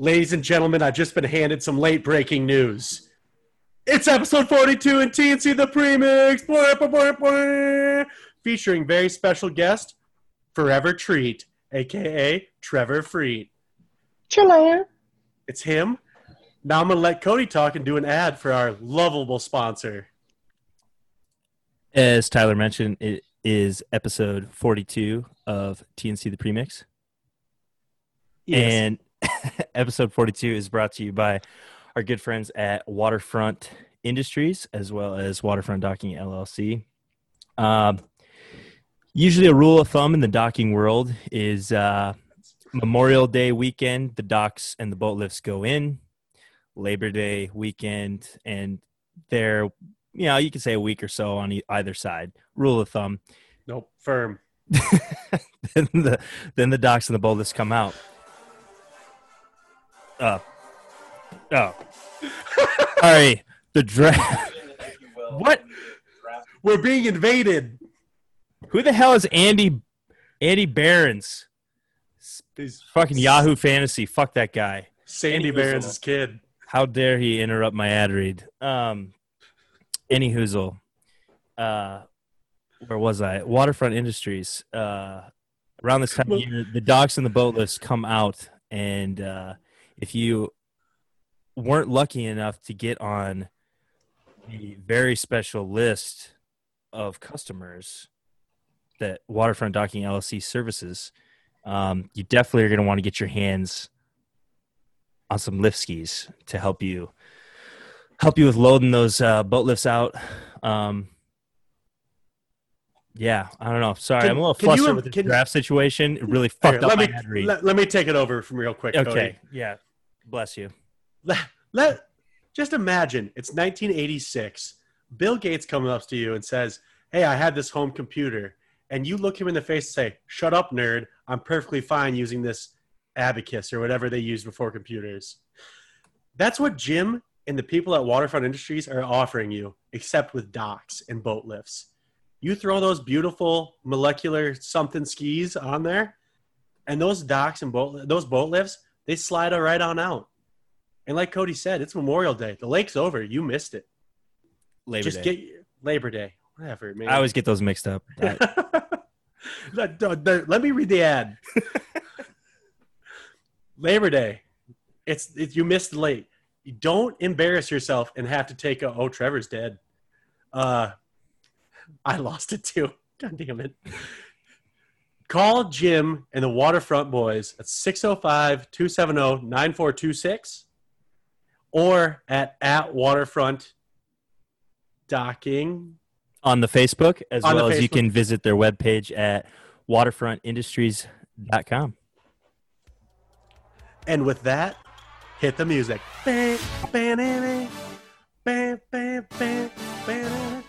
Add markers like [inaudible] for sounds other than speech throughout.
Ladies and gentlemen, I've just been handed some late breaking news. It's episode 42 in TNC The Premix, blah, blah, blah, blah, featuring very special guest, Forever Treat, aka Trevor Freed. Chiller. It's him. Now I'm going to let Cody talk and do an ad for our lovable sponsor. As Tyler mentioned, it is episode 42 of TNC The Premix. Yes. And [laughs] episode 42 is brought to you by our good friends at Waterfront Industries as well as Waterfront Docking LLC. Um, usually, a rule of thumb in the docking world is uh, Memorial Day weekend, the docks and the boat lifts go in. Labor Day weekend, and they're, you know, you can say a week or so on e- either side. Rule of thumb. nope, firm. [laughs] then the then the docks and the boat lifts come out. Uh, oh. [laughs] All right. The draft. what? We're being invaded. Who the hell is Andy? Andy Barons. These Fucking Yahoo Fantasy. Fuck that guy. Sandy Andy Barons' kid. How dare he interrupt my ad read? Um, any hoozle. Uh, where was I? Waterfront Industries. Uh, around this time of year, the docks and the boat lifts come out, and uh, if you weren't lucky enough to get on the very special list of customers that Waterfront Docking LLC services, um, you definitely are going to want to get your hands on some lift skis to help you help you with loading those uh, boat lifts out. Um, yeah, I don't know. Sorry, Can- I'm a little can you flustered with the draft situation. It really Here, fucked up let my me ad read. let, let me take it over from real quick. Cody. okay, yeah, bless you. Let, let just imagine it's 1986. Bill Gates comes up to you and says, "Hey, I had this home computer," and you look him in the face and say, "Shut up, nerd! I'm perfectly fine using this Abacus or whatever they used before computers." That's what Jim and the people at Waterfront Industries are offering you, except with docks and boat lifts. You throw those beautiful molecular something skis on there, and those docks and boat those boat lifts they slide right on out. And like Cody said, it's Memorial Day. The lake's over. You missed it. Labor Just Day. get Labor Day, whatever, man. I always get those mixed up. [laughs] Let, me read the ad. [laughs] Labor Day. It's it, you missed the lake. You don't embarrass yourself and have to take a oh Trevor's dead. Uh, I lost it too. [laughs] God damn it. Call Jim and the Waterfront Boys at 605 270 9426 or at, at Waterfront Docking. on the Facebook, as On well as you can visit their webpage at waterfrontindustries.com. And with that, hit the music. Bam, bam, bam, bam, bam, bam, bam.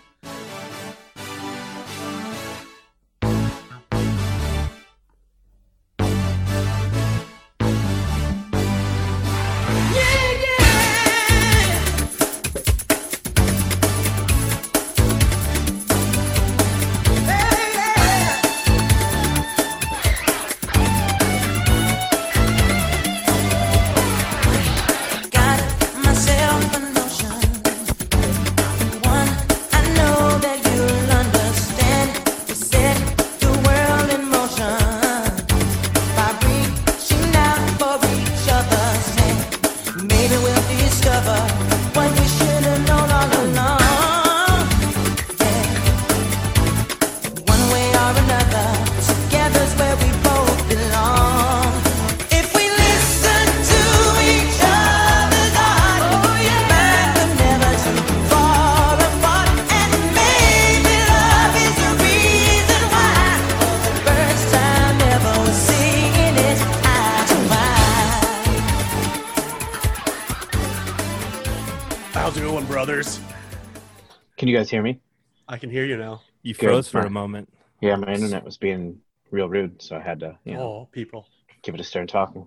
How's it going, brothers? Can you guys hear me? I can hear you now. You Good. froze for a moment. Yeah, my internet was being real rude, so I had to, you know, Oh, people. give it a stern talking.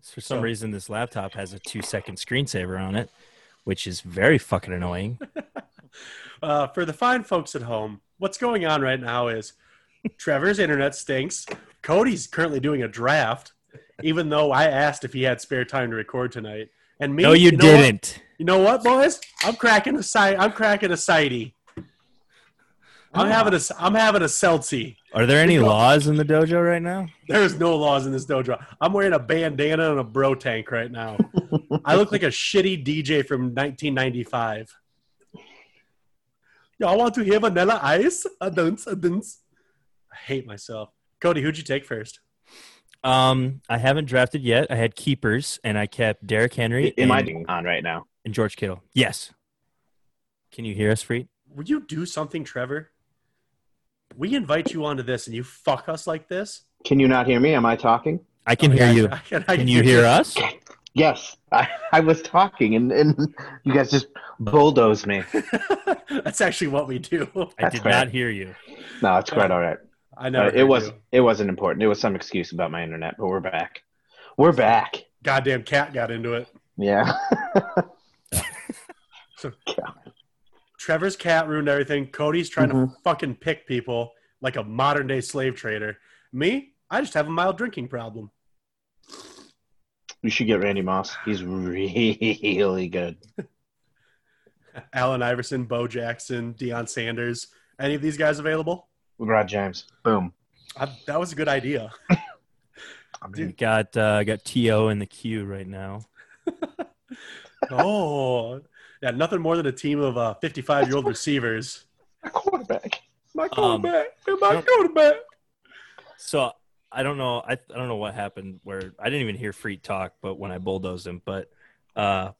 For some So- reason, this laptop has a two second screensaver on it, which is very fucking annoying. [laughs] Uh, for the fine folks at home, what's going on right now is Trevor's internet stinks. Cody's currently doing a draft, even though I asked if he had spare time to record tonight. And me, no, you, know didn't. You know what, boys? I'm cracking a side. I'm cracking a sidey. I'm ah. having a. I'm having a seltzy. Are there any laws in the dojo right now? There is no laws in this dojo. I'm wearing a bandana and a bro tank right now. I look like a shitty DJ from 1995. Y'all want to hear vanilla ice? A dunce, a dunce. I hate myself. Cody, who'd you take first? Um, I haven't drafted yet. I had keepers, and I kept Derrick Henry Am I and, being on right now? and George Kittle. Yes. Can you hear us, Freet? Would you do something, Trevor? We invite you onto this and you fuck us like this? Can you not hear me? Am I talking? I can Oh, hear yeah, you. I can, I Can you hear us? [laughs] Yes, I, I was talking, and, and you guys just bulldoze me. [laughs] That's actually what we do. I That's did fair. not hear you. No, it's quite all right. I know Uh, it was it wasn't important. It was some excuse about my internet, but we're back. We're back. Goddamn cat got into it. Yeah. [laughs] Trevor's cat ruined everything. Cody's trying to Mhm. fucking pick people like a modern day slave trader. Me, I just have a mild drinking problem. you should get Randy Moss. He's really good. [laughs] Allen Iverson, Bo Jackson, Deion Sanders. Any of these guys available? Rod James. Boom. I, that was a good idea. [laughs] I We mean, got uh, got To in the queue right now. [laughs] Oh, yeah, nothing more than a team of uh, 55 year old receivers. My quarterback. My Um, quarterback, my quarterback. So I don't know. I, I don't know what happened where I didn't even hear Freet talk, but when I bulldozed him, but uh,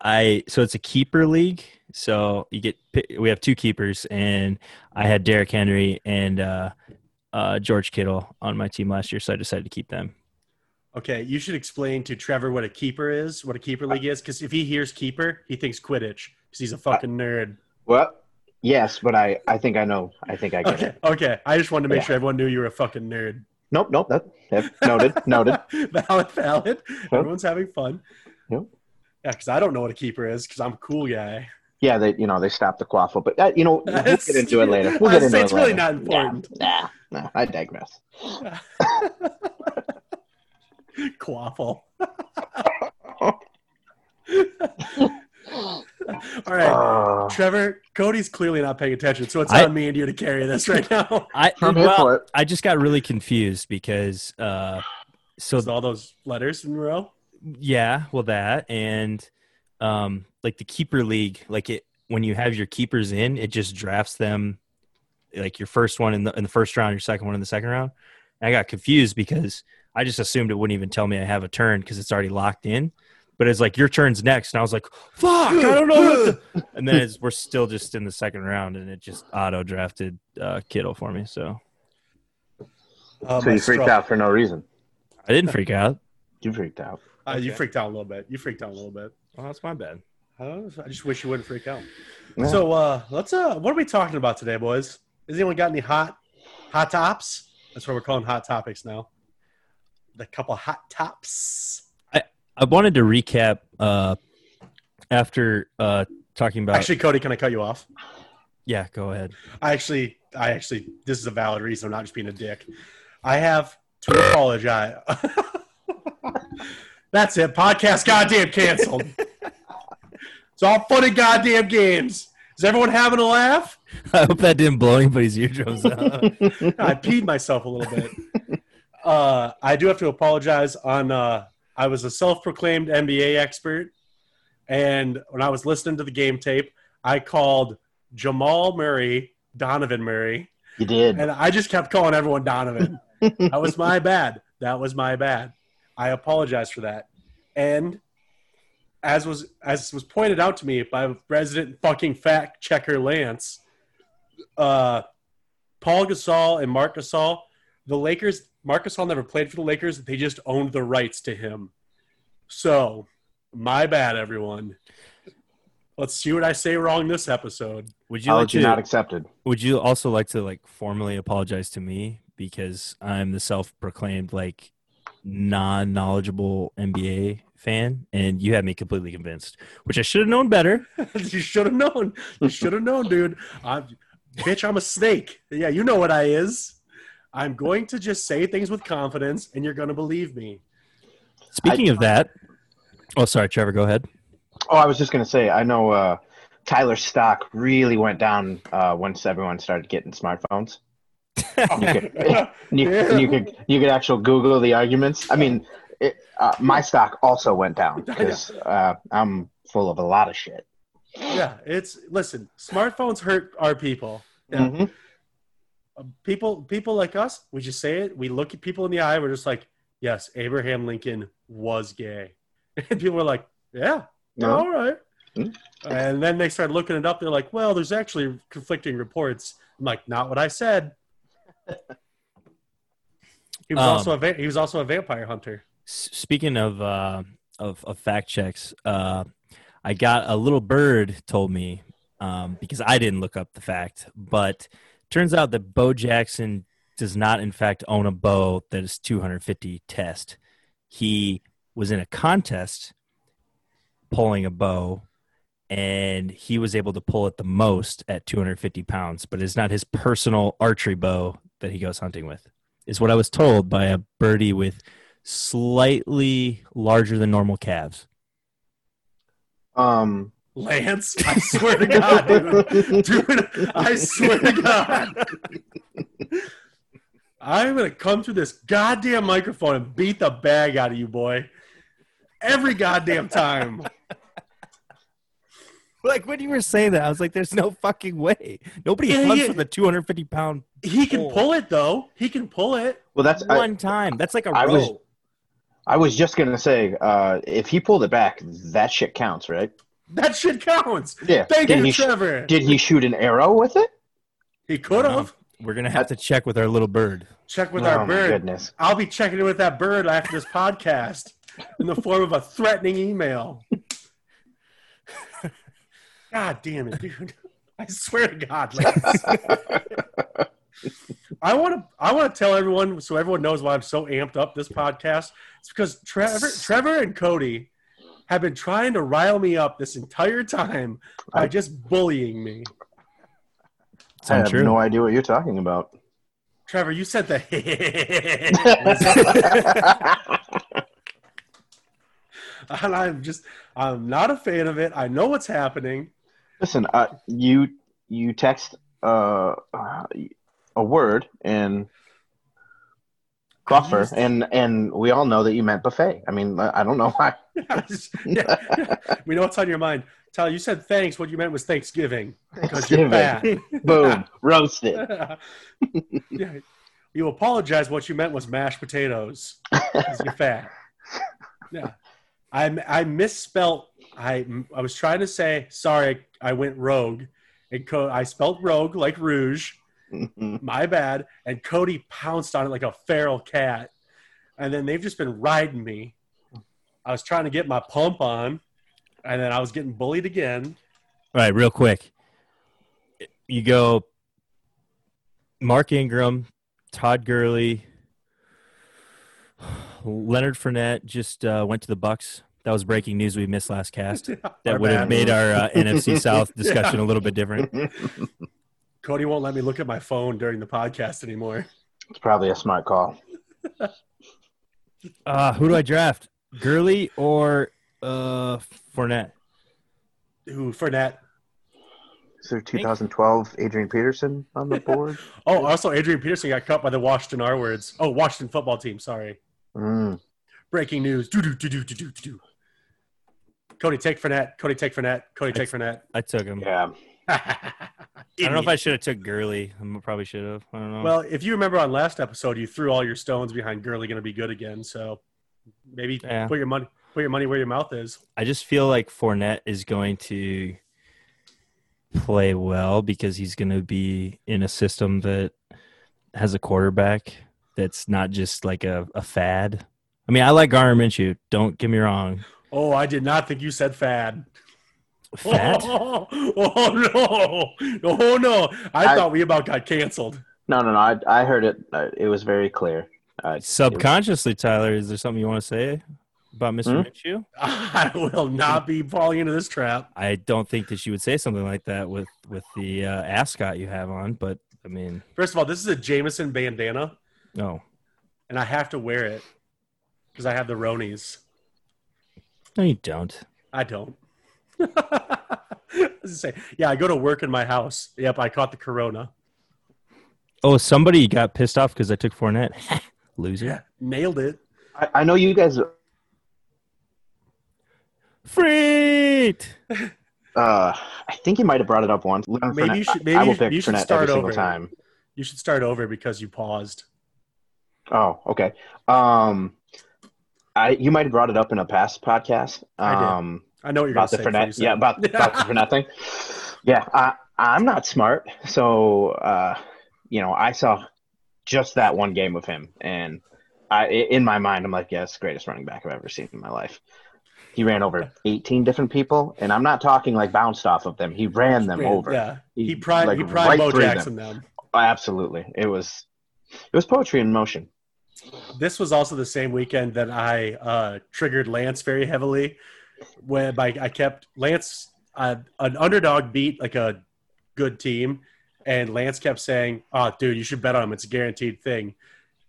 I so it's a keeper league. So you get we have two keepers, and I had Derrick Henry and uh, uh, George Kittle on my team last year, so I decided to keep them. Okay, you should explain to Trevor what a keeper is, what a keeper league is, because if he hears keeper, he thinks Quidditch because he's a fucking nerd. Well, yes, but I, I think I know. I think I get Okay, it. okay. I just wanted to make Yeah. sure everyone knew you were a fucking nerd. Nope, nope. That, that noted. noted. [laughs] valid, valid. Everyone's having fun. Yep. Yeah, because I don't know what a keeper is because I'm a cool guy. Yeah, they you know they stopped the quaffle, but uh, you know we'll get [laughs] into it later. We'll get into saying it it's really later. not important. Nah, nah, nah, I digress. [laughs] Quaffle. [laughs] All right. Uh, Trevor, Cody's clearly not paying attention, so it's I- on me and you to carry this right now. I I'm here well, for it. I just got really confused because uh, so With all those letters in a row. Yeah, well that and um like the keeper league, like it when you have your keepers in, it just drafts them like your first one in the in the first round, your second one in the second round. And I got confused because I just assumed it wouldn't even tell me I have a turn because it's already locked in. But it's like your turn's next, and I was like, "Fuck, I don't know." What the-" [laughs] And then it's, we're still just in the second round, and it just auto drafted uh, Kittle for me. So Uh, so you freaked straw- out for no reason. I didn't freak out. You freaked out. Uh, You freaked out a little bit. You freaked out a little bit. Well, that's my bad. Uh, I just wish you wouldn't freak out. Yeah. So uh, let's uh, what are we talking about today, boys? Has anyone got any hot hot tops? That's what we're calling hot topics now. The couple hot tops. I wanted to recap uh, after uh, talking about. Actually, Cody, can I cut you off? yeah, go ahead. I actually, I actually, this is a valid reason. I'm not just being a dick. I have to apologize. [laughs] That's it. Podcast goddamn canceled. it's all fun and goddamn games. Is everyone having a laugh? I hope that didn't blow anybody's eardrums out. I peed myself a little bit. Uh, I do have to apologize on. Uh, I was a self-proclaimed NBA expert, and when I was listening to the game tape, I called Jamal Murray Donovan Murray, You did. and I just kept calling everyone Donovan. that was my bad. That was my bad. I apologize for that. And as was as was pointed out to me by resident fucking fact checker Lance, uh, Paul Gasol and Marc Gasol, the Lakers. Marc Gasol never played for the Lakers. They just owned the rights to him. So, my bad, everyone. Let's see what I say wrong this episode. Would you like Apology to? not accepted. Would you also like to like formally apologize to me because I'm the self-proclaimed like non-knowledgeable NBA fan, and you had me completely convinced, which I should have known better. [laughs] you should have known. You should have known, dude. I'm, bitch, I'm a snake. Yeah, you know what I is. I'm going to just say things with confidence, and you're going to believe me. Speaking of that, oh, sorry, Trevor, go ahead. Oh, I was just gonna say, I know uh, Tyler's stock really went down uh, once everyone started getting smartphones. You could, [laughs] you, you could you could actually Google the arguments. I mean, it, uh, my stock also went down [laughs] because uh, I'm full of a lot of shit. yeah, it's listen. Smartphones hurt our people. Yeah. Mhm. Uh, People, people like us, we just say it. We look at people in the eye. We're just like, yes, Abraham Lincoln was gay, [laughs] and people are like, yeah, Yeah. all right. Mhm. And then they start looking it up. They're like, well, there's actually conflicting reports. I'm like, not what I said. He was Um, also a va- he was also a vampire hunter. Speaking of, uh, of of fact checks, uh, I got a little bird told me um, because I didn't look up the fact, but turns out that Bo Jackson does not, in fact, own a bow that is 250 test. He was in a contest pulling a bow, and he was able to pull it the most at 250 pounds, but it's not his personal archery bow that he goes hunting with. Is what I was told by a birdie with slightly larger than normal calves. Um, Lance, I [laughs] swear to God, dude. dude, I swear to God. I'm gonna come through this goddamn microphone and beat the bag out of you, boy. Every goddamn time. Like when you were saying that, I was like, "There's no fucking way. Nobody Yeah, hunts yeah. with a 250 pound He can Oh. pull it though. He can pull it. well, that's I, one time. That's like a I row." was- I was just gonna say, uh, if he pulled it back, that shit counts, right? That shit counts. Yeah. Thank did you, he sh- did he shoot an arrow with it? he could have. We're gonna have to check with our little bird. Check with oh our my bird. goodness. I'll be checking in with that bird after this podcast in the form of a threatening email. God damn it, dude. [laughs] I swear to God, Lance. I want to I want to tell everyone so everyone knows why I'm so amped up this podcast. It's because Trevor Trevor and Cody have been trying to rile me up this entire time by just bullying me. It's I have untrue. no idea what you're talking about. Trevor, you said the [laughs] and I'm just I'm not a fan of it. I know what's happening. Listen, uh, you you text uh, a word and buffer, and and we all know that you meant buffet. I mean, I don't know why. [laughs] Yeah, yeah. [laughs] We know what's on your mind. Tyler, you said thanks. What you meant was Thanksgiving because you're fat. [laughs] Boom, roasted. yeah. You apologize. What you meant was mashed potatoes because you're fat. Yeah. I, I misspelt. I, I was trying to say, sorry, I went rogue. And Co- I spelled rogue like rouge. My bad. And Cody pounced on it like a feral cat. And then they've just been riding me. I was trying to get my pump on, and then I was getting bullied again. All right, real quick. You go Mark Ingram, Todd Gurley, [sighs] Leonard Fournette just uh, went to the Bucs. That was breaking news we missed last cast. [laughs] Our That would have made our uh, NFC [laughs] South discussion a little bit different. [laughs] Cody won't let me look at my phone during the podcast anymore. It's probably a smart call. Uh, who do I draft? Gurley or uh, Fournette? Who Fournette? Is there 2012 Adrian Peterson on the board? Oh, also Adrian Peterson got cut by the Washington R words. Oh, Washington football team. Sorry. Mm. Breaking news. Do do do do do do do. Cody take Fournette. Cody take Fournette. Cody take Fournette. I took him. Yeah. I don't know if I should have took Gurley. I probably should have. I don't know. Well, if you remember on last episode, you threw all your stones behind Gurley going to be good again. So maybe Yeah. put your money put your money where your mouth is. I just feel like Fournette is going to play well because he's going to be in a system that has a quarterback that's not just like a, a fad. I mean, I like Gardner Minshew. Don't get me wrong. Oh, I did not think you said fad. Fat? [laughs] Oh, oh, no! Oh no! I, I- thought we about got canceled. No, no, no. I, I heard it. Uh, it was very clear. Uh, Subconsciously, Tyler, is there something you want to say about Mr. Hmm? Minshew? [laughs] I will not be falling into this trap. I don't think that you would say something like that with with the uh, ascot you have on, but I mean, First of all, this is a Jameson bandana, no. and I have to wear it because I have the Ronies. No, you don't. I don't. [laughs] I was say, yeah, I go to work in my house. Yep, I caught the corona. Oh, somebody got pissed off because I took Fournette. [laughs] Loser. Nailed it. I, I know you guys. Freet. [laughs] Uh, I think you might have brought it up once. Leonard Maybe Fournette- you should- I- maybe I will you- pick you should Fournette start every single over. time. You should start over because you paused. Oh, okay. Um, I you might have brought it up in a past podcast. I did. Um, I know what you're about the going to say. Yeah, about, about the [laughs] thing. Yeah, I, I'm not smart, so uh, you know, I saw just that one game of him, and I, in my mind, I'm like, yeah, greatest running back I've ever seen in my life. He ran over 18 different people, and I'm not talking like bounced off of them. He ran them over. Yeah, he, He, pried. like, he right Bo through them. Them. Absolutely, it was it was poetry in motion. This was also the same weekend that I uh, triggered Lance very heavily. When by I kept Lance uh, an underdog beat like a good team, and Lance kept saying, "Oh, dude, you should bet on him. It's a guaranteed thing."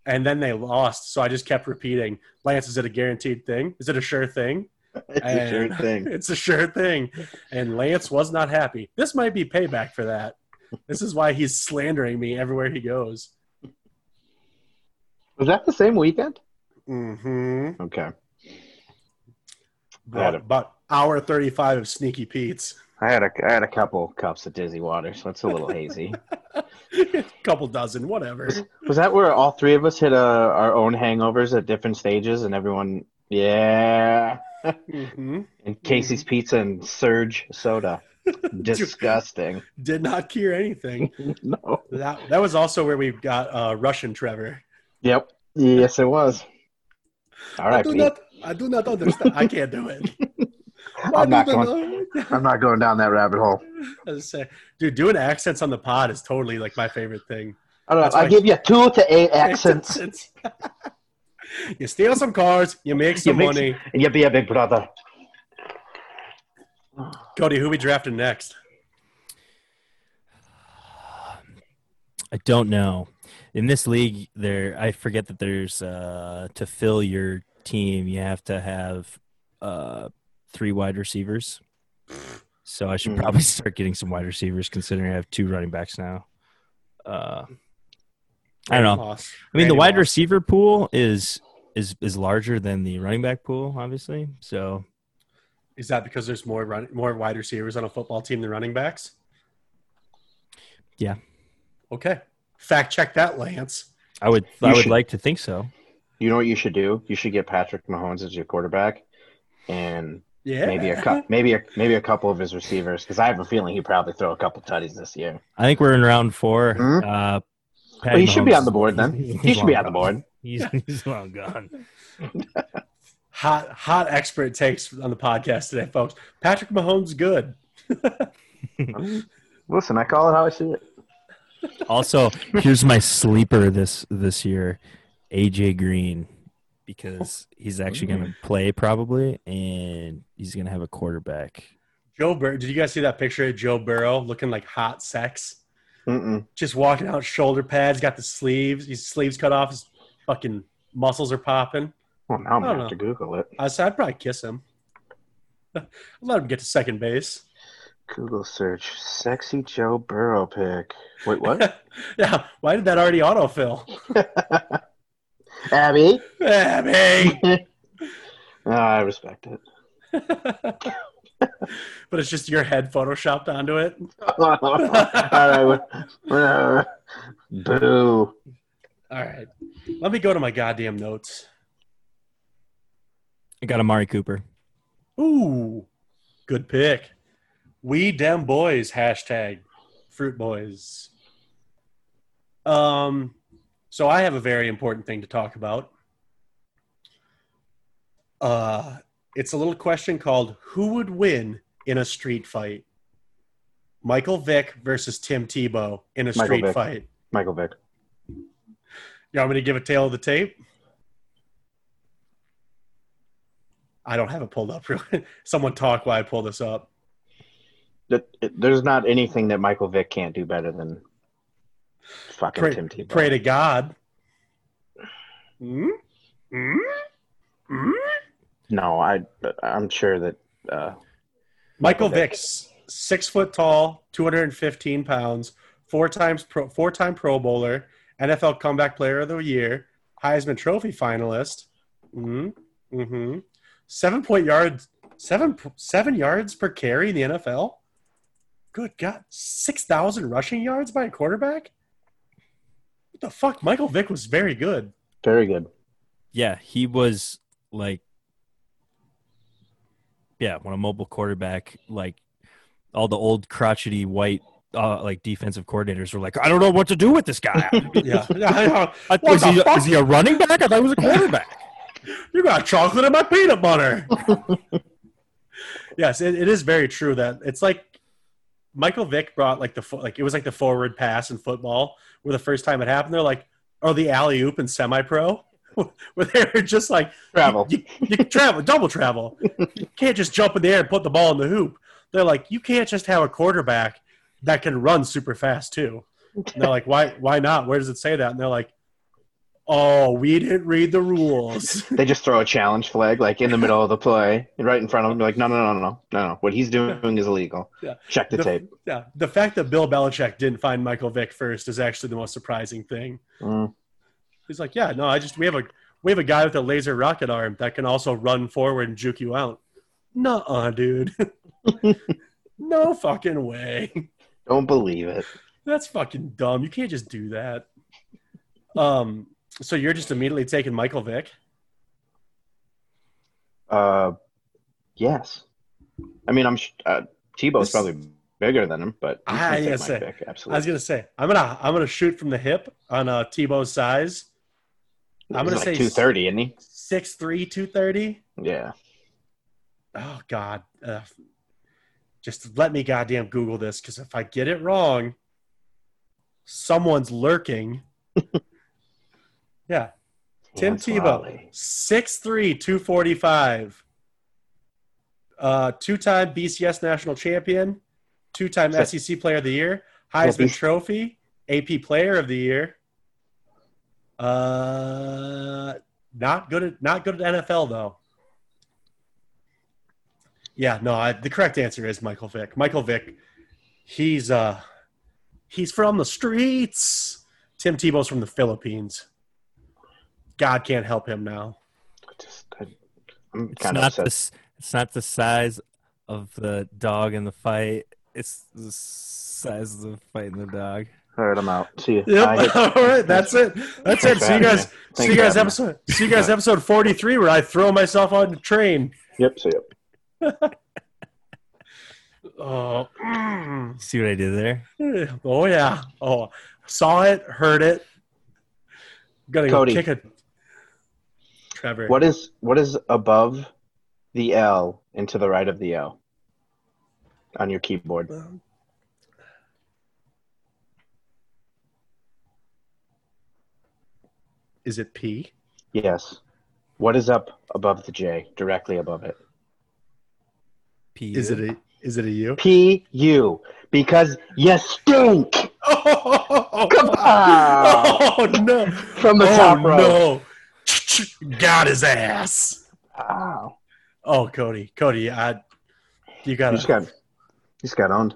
And then they lost, so I just kept repeating, "Lance, is it a guaranteed thing? Is it a sure thing? [laughs] It's a sure thing. [laughs] It's a sure thing." And Lance was not happy. This might be payback for that. This is why he's slandering me everywhere he goes. Was that the same weekend? Mm-hmm. Okay. About, about hour 35 of Sneaky Pete's. I had a I had a couple cups of dizzy water, so it's a little hazy. [laughs] Couple dozen, whatever. Was that where all three of us hit uh, our own hangovers at different stages, and everyone, yeah, hmm and Casey's Pizza and Surge Soda, [laughs] disgusting. Did not cure anything. [laughs] no. That that was also where we got uh, Russian Trevor. Yep. Yes, it was. All I do Pete. not. I do not understand. I can't do it. [laughs] I'm not going. [laughs] I'm not going down that rabbit hole. I was say, dude, doing accents on the pod is totally like my favorite thing. I don't That's know. I why- give you two to eight [laughs] accents, you steal some cars, you make some make money. and you be a big brother. Cody, who we drafting next? I don't know. In this league, there I forget that there's uh, to fill your team, you have to have uh, three wide receivers. So I should Hmm. probably [laughs] start getting some wide receivers, considering I have two running backs now. Uh, I don't know. Moss. I mean, the wide Moss. receiver pool is is is larger than the running back pool, obviously. So Is that because there's more run, more wide receivers on a football team than running backs? Yeah. Okay. Fact check that, Lance. I would You I would should- like to think so. You know what you should do? You should get Patrick Mahomes as your quarterback, and Yeah. maybe a cou- [laughs] maybe a maybe a couple of his receivers because I have a feeling he probably throw a couple tutties this year. I think we're in round four. Hmm? Uh, Well, he should be on the board then. he's He should be long on the board. [laughs] He's, he's long gone. [laughs] Hot hot expert takes on the podcast today, folks. Patrick Mahomes good. Listen, I call it how I see it. Also, here's my sleeper this this year, AJ Green, because he's actually going to play probably, and he's going to have a quarterback. Joe Burrow. Did you guys see that picture of Joe Burrow looking like hot sex? Mm-mm. Just walking out, shoulder pads, got the sleeves. His sleeves cut off. His fucking muscles are popping. Well, now I'm gonna don't have to Google it. I said I'd probably kiss him. [laughs] I'd let him get to second base. Google search sexy Joe Burrow pick. Wait, what? [laughs] yeah. Why did that already autofill? [laughs] Abby. Abby. Oh, [laughs] I respect it. but it's just your head photoshopped onto it. All right. Boo. All right. Let me go to my goddamn notes. I got Amari Cooper. Ooh, good pick. We dem boys hashtag fruit boys. Um, so I have a very important thing to talk about. Uh, it's a little question called "Who would win in a street fight?" Michael Vick versus Tim Tebow in a Michael street Vick. fight. Michael Vick. You want me to give a tail of the tape? I don't have it pulled up. [laughs] Someone talk while I pull this up. That- There's not anything that Michael Vick can't do better than fucking Pray, Tim Tebow. pray to God. Hmm? Hmm? Hmm? No, I I'm sure that uh, Michael Michael Vick. Vick's six foot tall, 215 pounds, four times pro, four time Pro Bowler, NFL Comeback Player of the Year, Heisman Trophy finalist. hmm hmm Seven point yards, seven seven yards per carry in the NFL. Good God, six thousand rushing yards by a quarterback. What the fuck? Michael Vick was very good. very good. Yeah, he was like, yeah, when a mobile quarterback, like all the old crotchety white, uh, like defensive coordinators were like, I don't know what to do with this guy. [laughs] Yeah, [laughs] yeah I know. I- What is, the he, fuck? is he a running back? I thought he was a quarterback. [laughs] You got chocolate in my peanut butter. yes, it, it is very true that it's like Michael Vick brought like the like it was like the forward pass in football where the first time it happened. They're like or the alley oop in semi pro [laughs] where they were just like Travel. you, you can travel double travel. [laughs] You can't just jump in the air and put the ball in the hoop. They're like you can't just have a quarterback that can run super fast too. And they're like why why not? Where does it say that? And they're like oh we didn't read the rules [laughs] They just throw a challenge flag like in the middle of the play, right in front of them. Like, no, no, no, no, no, no. What he's doing is illegal. Yeah. Check the The- tape. Yeah, the fact that Bill Belichick didn't find Michael Vick first is actually the most surprising thing. Mm. He's like, yeah, no, I just we have a we have a guy with a laser rocket arm that can also run forward and juke you out. Nuh-uh, dude. [laughs] no fucking way. Don't believe it. That's fucking dumb. You can't just do that. Um, so you're just immediately taking Michael Vick? Uh, yes. I mean, I'm uh, Tebow's This- probably bigger than him, but Ah, gonna I take say, Vick, I was gonna say I'm gonna I'm gonna shoot from the hip on uh Tebow's size. I'm He's gonna say two thirty, isn't he? 6'3", 230. Yeah. oh god uh, just let me goddamn google this because if i get it wrong someone's lurking [laughs] yeah tim tebow Lally. 6'3 245 uh, two-time bcs national champion two-time So- sec player of the year heisman he's- trophy ap player of the year uh not good at not good at nfl though yeah, no, I, the correct answer is Michael Vick. Michael Vick, he's uh he's from the streets. Tim Tebow's from the Philippines. God can't help him now. I Just, I, I'm It's kind of not upset. the it's not the size of the dog in the fight. It's the size of the fight in the dog. All right, I'm out. See you. Yep. [laughs] All right, that's it. That's it. Thanks for See you guys. me. See you guys having me. episode. See you guys episode forty three where I throw myself on the train. Yep. See [laughs] you. Oh, mm. See what I did there? oh yeah. Oh, saw it, heard it. Gonna go Cody. kick it. Trevor. What is what is above the L and to the right of the L on your keyboard? Is it P? Yes. What is up above the J, directly above it? P. Is it a is it a U? P U because you stink [laughs] Oh, Come on. [laughs] oh no! from the oh top row. no! [laughs] Got his ass. Wow. Oh, Cody, Cody, I, you You got just to got you just got owned.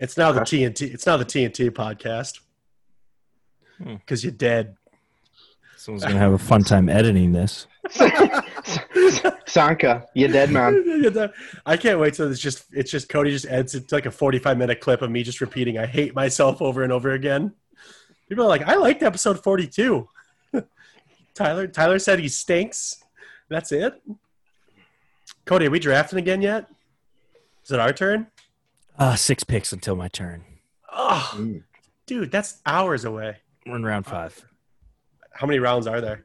It's now the Gosh. TNT. It's now the TNT podcast Hmm. because you're dead. Someone's gonna have a fun time editing this. [laughs] Sanka, you're dead man. [laughs] I can't wait till it's just it's just Cody just edits it to like a 45 minute clip of me just repeating I hate myself over and over again. People are like, I liked episode 42. Tyler Tyler said he stinks. That's it. Cody, are we drafting again yet? Is it our turn? Uh, six picks until my turn. Oh, Mm. dude, that's hours away. We're in round five. How many rounds are there?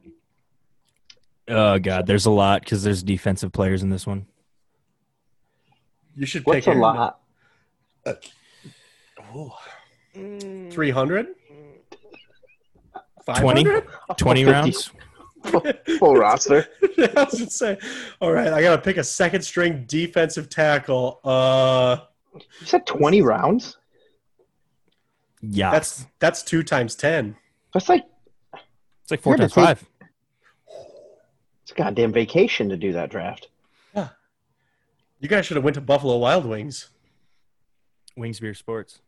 Oh god, there's a lot because there's defensive players in this one. You should What's pick a lot? 300? 20? 20 50. rounds. [laughs] Full roster. [laughs] I was gonna say, all right, I gotta pick a second string defensive tackle. Uh, You said twenty rounds? Yeah, that's that's two times ten. That's like it's like four times gonna take- five. It's a goddamn vacation to do that draft. Yeah, you guys should have went to Buffalo Wild Wings. Wings Beer Sports.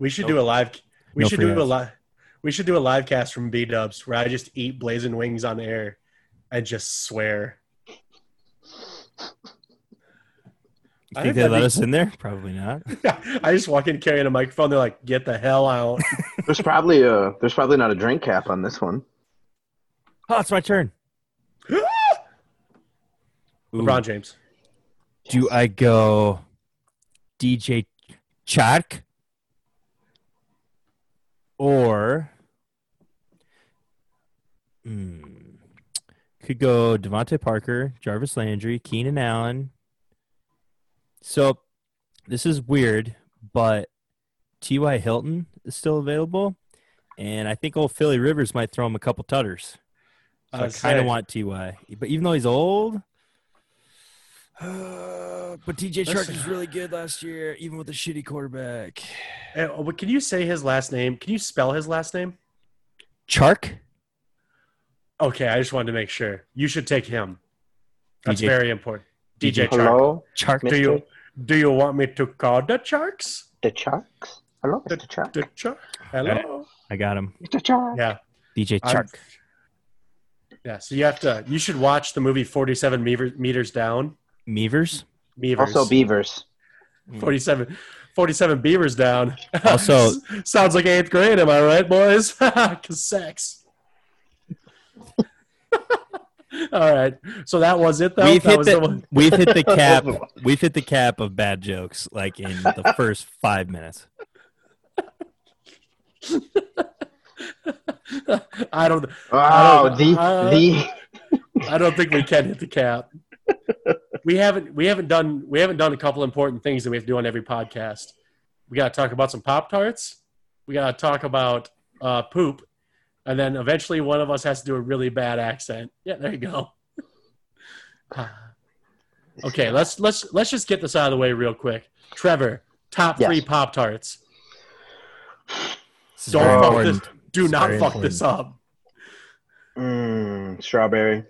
We should Nope. do a live. We No should free do a live. We should do a live cast from B Dubs where I just eat blazing wings on air and just swear. You I think think they let be- us in there? Probably not. [laughs] I just walk in carrying a microphone. They're like, "Get the hell out!" [laughs] There's probably a there's probably not a drink cap on this one. Oh, it's my turn. [gasps] LeBron James. Do I go DJ Chark or hmm, could go DeVante Parker, Jarvis Landry, Keenan Allen. So this is weird, but T.Y. Hilton is still available, and I think old Philly Rivers might throw him a couple tutters. So I, I'd kind of want Ty, but even though he's old, [sighs] but DJ Shark Listen. was really good last year, even with a shitty quarterback. Eh, oh, Can you say his last name? Can you spell his last name? Chark, Okay, I just wanted to make sure. You should take him. That's DJ very important. DJ, DJ Chark. Hello, Chark. Do you do you want me to call the Sharks? the Sharks. Hello, Mr. Shark. The Shark. Hello. I got him. Mr. Shark. Yeah. DJ I'm- Chark. Yeah. So you have to. You should watch the movie Forty Seven Meters Down. Meavers. Beavers. Also Beavers. 47, 47 beavers down. Also- [laughs] sounds like eighth grade. Am I right, boys? [laughs] Cause sex. [laughs] All right. So that was it, though. We've that hit was the, the we've hit the cap. We've hit the cap of bad jokes like in the first five minutes. I don't. Oh, don't- the uh, the I don't think we can hit the cap. We haven't. We haven't done. We haven't done a couple important things that we have to do on every podcast. We got to talk about some pop tarts. We got to talk about uh, poop, and then eventually one of us has to do a really bad accent. Yeah, there you go. [laughs] okay, let's let's let's just get this out of the way real quick. Trevor, top Yes. three pop tarts. Don't fuck this. Do It's not very fuck this up. mm, strawberry.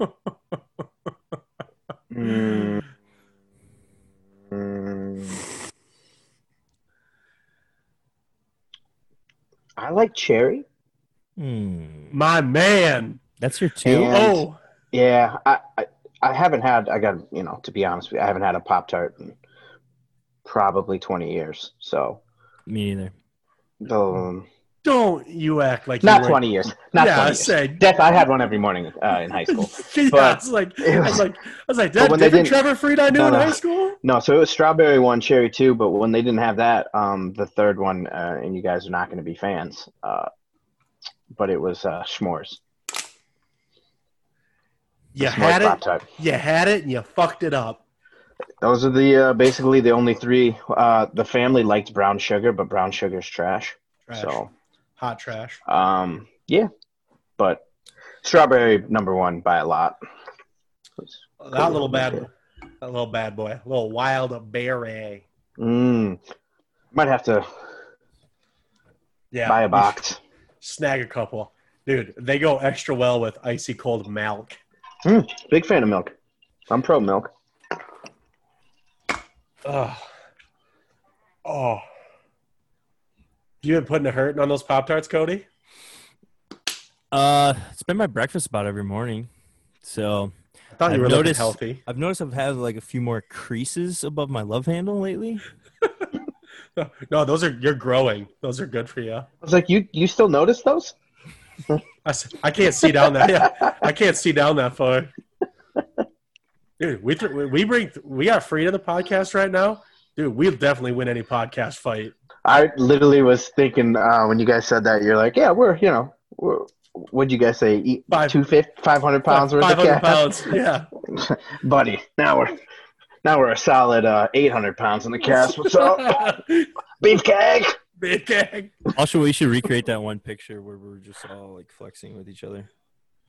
[laughs] Mm, mm. I like cherry. Hmm. My man. That's your two. And- Oh, Yeah, I, I I haven't had. I got you know to be honest with you, I haven't had a pop tart in probably twenty years. So Me neither. um, don't you act like not you were- twenty years. Not yeah, I twenty years. say. Def, I had one every morning uh, in high school. [laughs] yeah, But- it's like I was like I was like that different Trevor Freed I knew No, in no. high school. No, so it was strawberry one, cherry two, but when they didn't have that, um, the third one, uh, and you guys are not going to be fans, uh, but it was uh, s'mores. You had it, you had it, and you fucked it up. Those are the uh, basically the only three. Uh, the family liked brown sugar, but brown sugar's trash. Trash. So, Hot trash. um, yeah, but strawberry number one by a lot. That little bad, that little bad boy, little wild berry. Mm, might have to Yeah, buy a box. [laughs] Snag a couple, dude. They go extra well with icy cold milk. Mm, big fan of milk. I'm pro milk. Oh, oh. You been putting a hurting on those pop tarts, Cody? Uh, it's been my breakfast about every morning. So I thought you I've were looking noticed- healthy. I've noticed I've had like a few more creases above my love handle lately. [laughs] No, those are you're growing. Those are good for you. I was like, you you still notice those? [laughs] I, I can't see down that. Yeah, I can't see down that far. Dude, we th- we bring we got free to the podcast right now. Dude, we'll definitely win any podcast fight. I literally was thinking uh, when you guys said that, you're like, yeah, we're you know, we're, what'd you guys say? Eat Five- two fifty, five hundred pounds worth Five of hundred cash, pounds. Yeah. [laughs] buddy. Now we're now we're a solid uh, eight hundred pounds in the cast. [laughs] What's up, beefcake? Big gang. Also, we should recreate that one picture where we're just all like flexing with each other.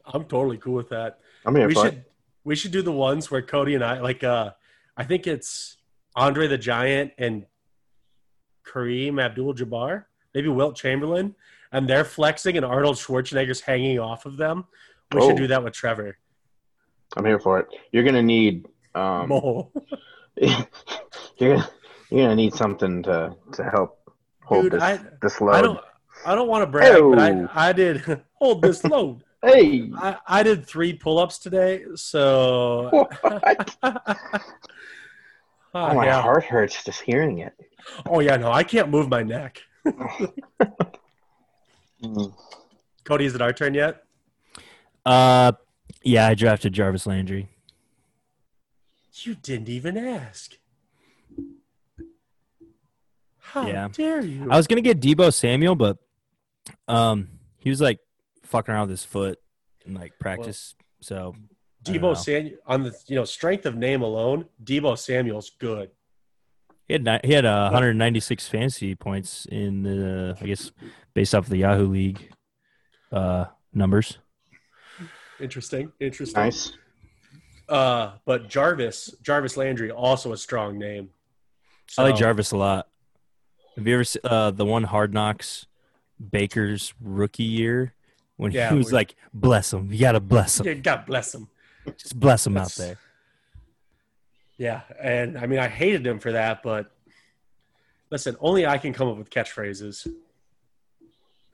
I'm totally cool with that. I'm here we for should it. we should do the ones where Cody and I like uh I think it's Andre the Giant and Kareem Abdul Jabbar, maybe Wilt Chamberlain, and they're flexing and Arnold Schwarzenegger's hanging off of them We Oh. should do that with Trevor. I'm here for it. You're gonna need um, Mo. [laughs] [laughs] you're gonna you're gonna need something to to help hold Dude, this I, this I load. don't I don't want to brag, but Oh. I I did [laughs] hold this load. Hey, I, I did three pull-ups today, so Oh, my yeah. heart hurts just hearing it. Oh yeah, no, I can't move my neck. Mm. [laughs] Cody, is it our turn yet? Uh, yeah, I drafted Jarvis Landry. You didn't even ask. How Yeah. dare you? I was gonna get Deebo Samuel, but um, he was like fucking around with his foot in like practice. so I don't know. Deebo Samuel on the you know strength of name alone. Deebo Samuel's good. he had ni- he had uh, 196 fantasy points in the I guess based off of the Yahoo League uh numbers. Interesting, interesting. Nice. Uh, but Jarvis, Jarvis Landry, also a strong name. I like Jarvis a lot. Have you ever seen uh, the one Hard Knocks Baker's rookie year when Yeah, [laughs] he was like, "Bless him, you gotta bless him, Yeah, God bless him. Just bless him out there." Yeah, and I mean I hated him for that, but listen, only I can come up with catchphrases.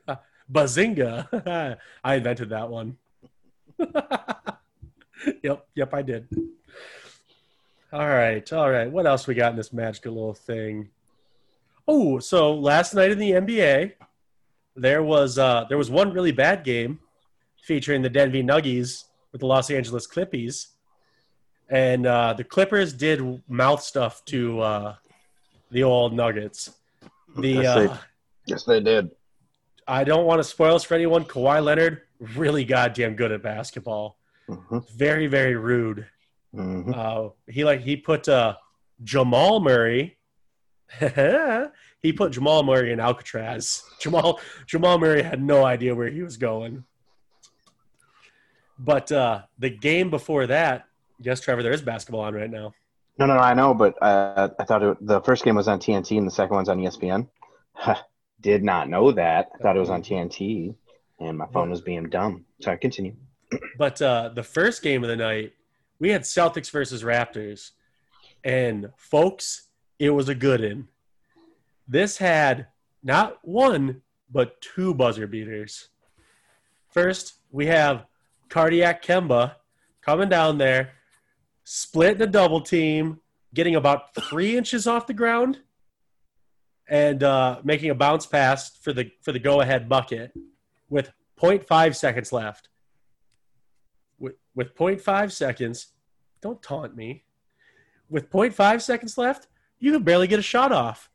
Uh, [laughs] Bazinga! [laughs] I invented that one. [laughs] yep, yep, I did. All right, all right. What else we got in this magical little thing? Oh, so last night in the NBA, there was uh, there was one really bad game featuring the Denver Nuggies with the Los Angeles Clippies and uh, the Clippers did mouth stuff to uh, the old Nuggets. The Yes, they- uh, Yes, they did. I don't want to spoil this for anyone. Kawhi Leonard really goddamn good at basketball. hmm Very very rude. hmm Uh, he like he put uh, Jamal Murray. [laughs] he put Jamal Murray in Alcatraz. Jamal Jamal Murray had no idea where he was going. But uh, the game before that, yes, Trevor, there is basketball on right now. No, no, no, I know, but uh, I thought it, the first game was on TNT and the second one's on ESPN. [laughs] Did not know that. I thought it was on TNT, and my phone was being dumb. Sorry, continue. [clears throat] But uh, the first game of the night, we had Celtics versus Raptors, and folks, it was a good in. This had not one but two buzzer beaters. First, we have Cardiac Kemba coming down there, splitting a double team, getting about three inches off the ground, and uh, making a bounce pass for the for the go ahead bucket with 0.5 seconds left with, with 0.5 seconds, don't taunt me. With 0.5 seconds left, you can barely get a shot off.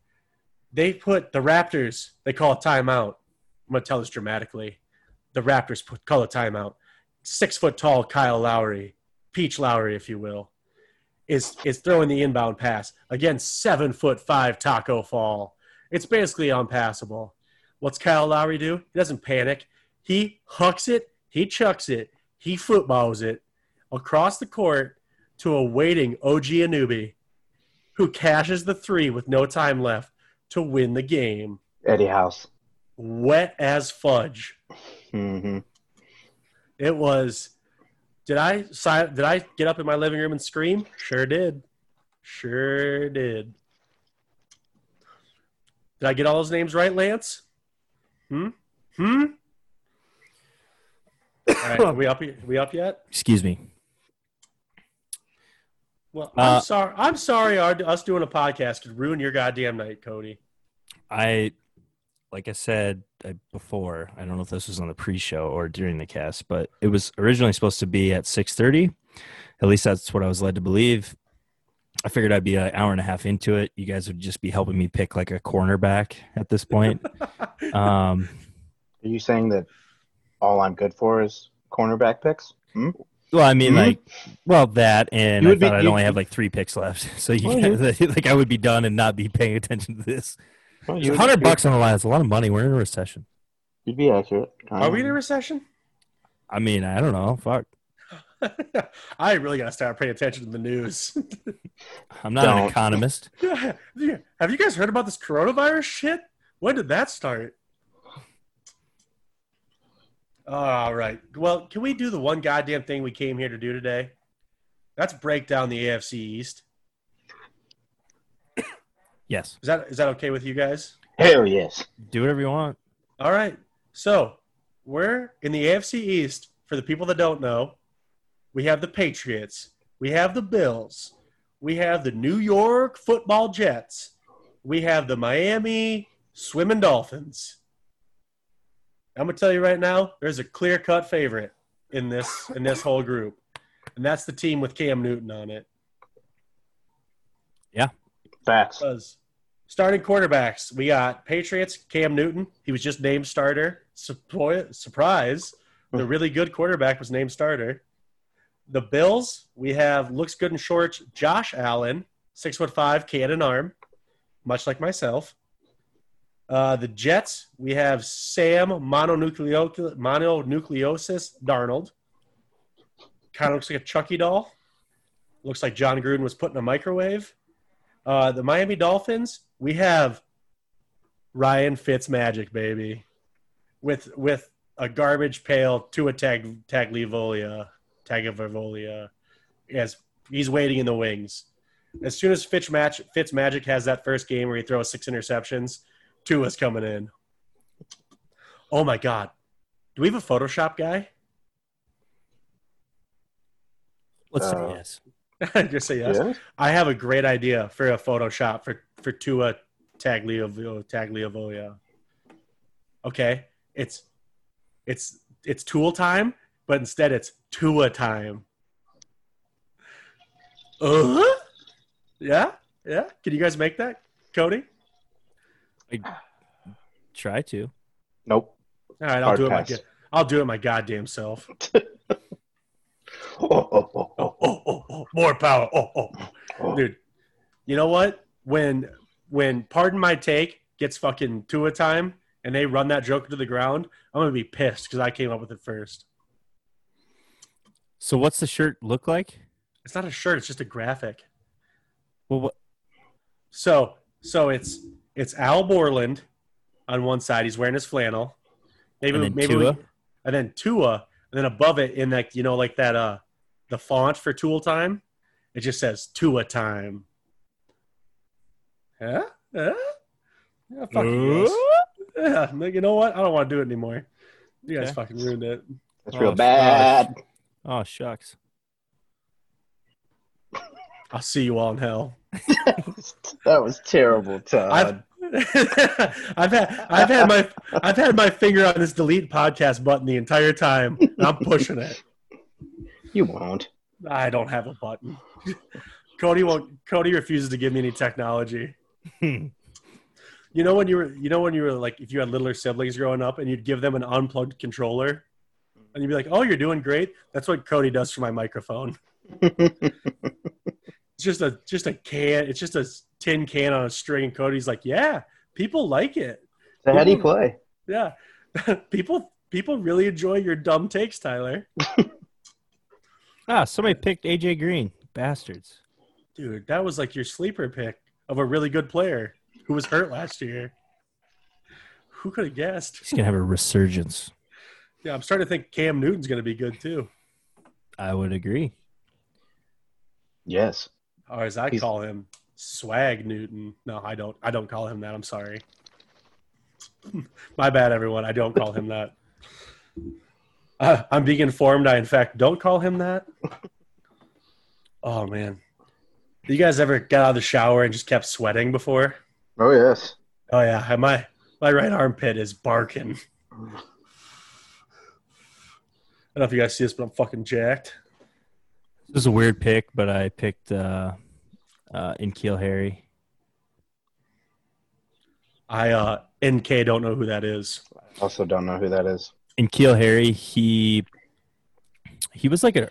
They put the Raptors, they call a timeout. I'm going to tell this dramatically. The Raptors put, call a timeout. Six foot tall Kyle Lowry, Peach Lowry, if you will, is, is throwing the inbound pass. against seven foot five Tacko Fall. It's basically unpassable. What's Kyle Lowry do? He doesn't panic. He hucks it, he chucks it, he footballs it across the court to a waiting OG Anunoby who cashes the three with no time left to win the game. Eddie House. Wet as fudge. hmm It was. Did I did I get up in my living room and scream? Sure did. Sure did. Did I get all those names right, Lance? Hmm. Hmm. All right, are we up? Are we up yet? Excuse me. Well, I'm Uh, sorry. I'm sorry. Our, us doing a podcast could ruin your goddamn night, Cody. I, like I said uh, before, I don't know if this was on the pre-show or during the cast, but it was originally supposed to be at 6:30. At least that's what I was led to believe. I figured I'd be an hour and a half into it. You guys would just be helping me pick like a cornerback at this point. [laughs] um, Are you saying that all I'm good for is cornerback picks? Hmm? well, I mean, Mhm. like, well, that, and You I would be- thought I'd you- only have like three picks left, [laughs] so you Well, guys, [laughs] like I would be done and not be paying attention to this. Well, It's you'd- hundred bucks on the line. It's a lot of money. We're in a recession. You'd be accurate. Are we in a recession? I mean, I don't know. Fuck. [laughs] I really got to start paying attention to the news. [laughs] I'm not an Don't. economist. [laughs] Have you guys heard about this coronavirus shit? When did that start? All right. Well, can we do the one goddamn thing we came here to do today? That's break down the AFC East. Yes. Is that is that okay with you guys? Hell yes. Do whatever you want. All right. So we're in the AFC East. For the people that don't know, we have the Patriots, we have the Bills, we have the New York Football Jets, we have the Miami Swimming Dolphins. I'm gonna tell you right now, there's a clear cut favorite in this in this whole group, and that's the team with Cam Newton on it. Facts. Because starting quarterbacks, we got Patriots, Cam Newton. He was just named starter. Surprise. The really good quarterback was named starter. The Bills, we have looks good in shorts, Josh Allen, six foot five, cannon arm, much like myself. Uh, the Jets, we have Sam mononucleo- mononucleosis Darnold. Kind of looks like a Chucky doll. Looks like Jon Gruden was put in a microwave. Uh, the Miami Dolphins, we have Ryan Fitzmagic, baby, with with a garbage pail to a tag Tagliavolia, Tagliavolia, as he's waiting in the wings. As soon as Fitz match Fitzmagic has that first game where he throws six interceptions, Tua's coming in. Oh my God, do we have a Photoshop guy? Let's Uh, say yes. [laughs] Just say yes. Yeah. I have a great idea for a Photoshop for for Tua Tagliavo Tagliavolia. Okay, it's it's it's tool time, but instead it's Tua time. Uh huh. Yeah, yeah. Can you guys make that, Cody? I Try to. Nope. All right, I'll Hard do it. My, I'll do it my goddamn self. [laughs] Oh, oh, oh, Oh, more power. Oh, [laughs] oh, dude. You know what? When when pardon my take gets fucking Tua time and they run that joke to the ground, I'm gonna be pissed because I came up with it first. So what's the shirt look like? It's not a shirt; it's just a graphic. Well, what? So so it's it's Al Borland on one side. He's wearing his flannel. Maybe maybe Tua? We, and then Tua, and then above it in like you know like that uh the font for Tool Time, it just says Tua Time. Yeah, yeah, yeah. Fuck you. Yeah, like, you know what? I don't want to do it anymore. You guys Okay. fucking ruined it. That's Oh, real sh- bad. Oh shucks. I'll see you all in hell. [laughs] That was terrible, Todd. I've [laughs] I've had I've had my I've had my finger on this delete podcast button the entire time. and I'm pushing it. You won't. I don't have a button. Cody won't. Cody refuses to give me any technology. You know when you were you know when you were like if you had littler siblings growing up and you'd give them an unplugged controller and you'd be like, "Oh, you're doing great." That's what Cody does for my microphone. [laughs] It's just a just a can. It's just a tin can on a string. And Cody's like, "Yeah, people like it. So how do you play? Yeah, [laughs] people people really enjoy your dumb takes, Tyler." [laughs] Ah, somebody picked AJ Green. Bastards. Dude, that was like your sleeper pick of a really good player who was hurt last year. Who could have guessed? He's gonna have a resurgence. Yeah, I'm starting to think Cam Newton's going to be good too, I would agree. Yes. or as I He's- call him, Swag Newton. No, I don't. I don't call him that. I'm sorry. [laughs] My bad, everyone. I don't call him that. Uh, I'm being informed. I, in fact, don't call him that. [laughs] Oh man, you guys ever got out of the shower and just kept sweating before? Oh yes. Oh yeah, my my right armpit is barking. [laughs] I don't know if you guys see this, but I'm fucking jacked. This is a weird pick, but I picked uh, uh, N'Keal Harry. I uh NK don't know who that is. Also don't know who that is. N'Keal Harry, he he was like a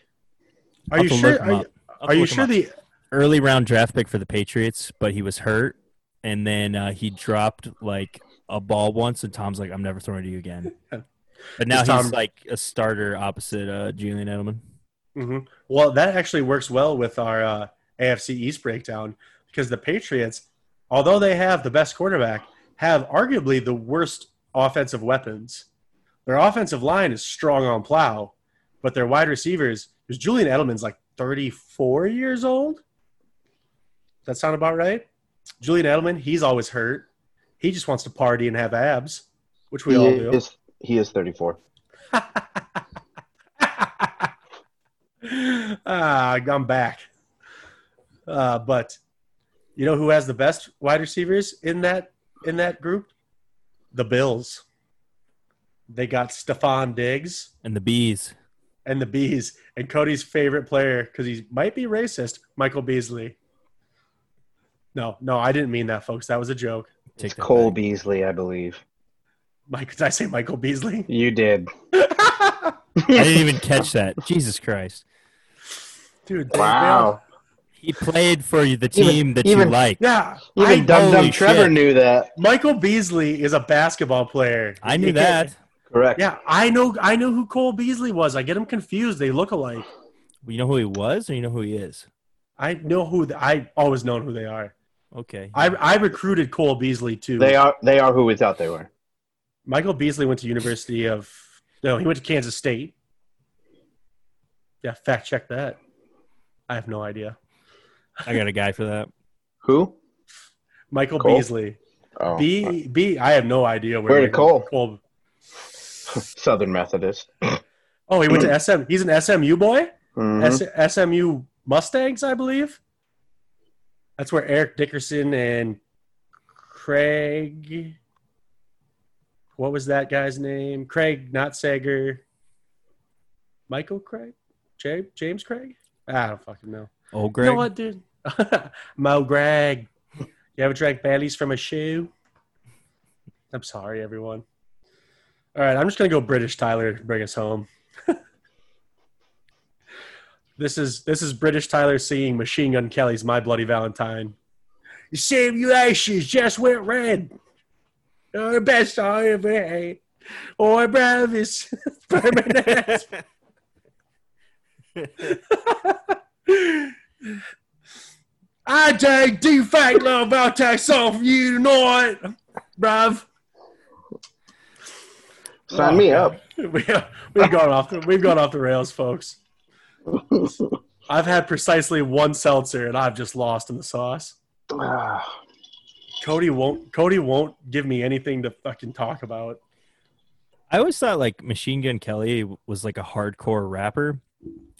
Are you sure? Are you, are you sure the early round draft pick for the Patriots, but he was hurt, and then uh, he dropped like a ball once, and Tom's like, "I'm never throwing to you again." [laughs] But now Is he's like a starter opposite uh, Julian Edelman. hmm Well, that actually works well with our uh, AFC East breakdown because the Patriots, although they have the best quarterback, have arguably the worst offensive weapons. Their offensive line is strong on plow, but their wide receivers, because Julian Edelman's like 34 years old. Does that sound about right? Julian Edelman, he's always hurt. He just wants to party and have abs, which we he all do. is he is 34. [laughs] ah, I'm back. Uh, but you know who has the best wide receivers in that in that group? The Bills. They got Stefon Diggs And the bees. and the Bees, and Cody's favorite player because he might be racist, Michael Beasley. No, no, I didn't mean that, folks. That was a joke. Take It's Cole back. Beasley, I believe. Mike, did I say Michael Beasley? [laughs] You did. [laughs] I didn't even catch that. Jesus Christ. Dude, they- Wow. He played for the Even- team that even- you like. Yeah, Even I, Dumb Dumb Trevor shit. knew that. Michael Beasley is a basketball player. I knew You can't- that. Correct. Yeah, I know. I know who Cole Beasley was. I get him confused. They look alike. You know who he was, or you know who he is? I know who. The, I always known who they are. Okay. I I recruited Cole Beasley too. They are they are who we thought they were. Michael Beasley went to University of. No, he went to Kansas State. Yeah, fact check that. I have no idea. I got a guy for that. [laughs] Who? Michael Cole? Beasley. Oh, B uh, B. I have no idea where. Where did Michael- Cole? [laughs] Southern Methodist. [laughs] Oh, he went to SM. He's an SMU boy. Mhm. S- SMU Mustangs, I believe. That's where Eric Dickerson and Craig. What was that guy's name? Craig, not Sager. Michael Craig? James, James Craig? I don't fucking know. Oh, Greg. You know what, dude? [laughs] Mo Greg. You ever drank Bailey's from a shoe? I'm sorry, everyone. All right, I'm just gonna go British Tyler bring us home. [laughs] this is this is British Tyler singing Machine Gun Kelly's "My Bloody Valentine." You save you ashes just went red. You're the best I ever had. Or bravest [laughs] permanent. [laughs] I take defect love, I'll take from you tonight, bruv. Sign me up. [laughs] We, we've gone off the, we've gone off the rails, folks. [laughs] I've had precisely one seltzer and I've just lost in the sauce. Ah, Cody won't Cody won't give me anything to fucking talk about. I always thought like Machine Gun Kelly was like a hardcore rapper,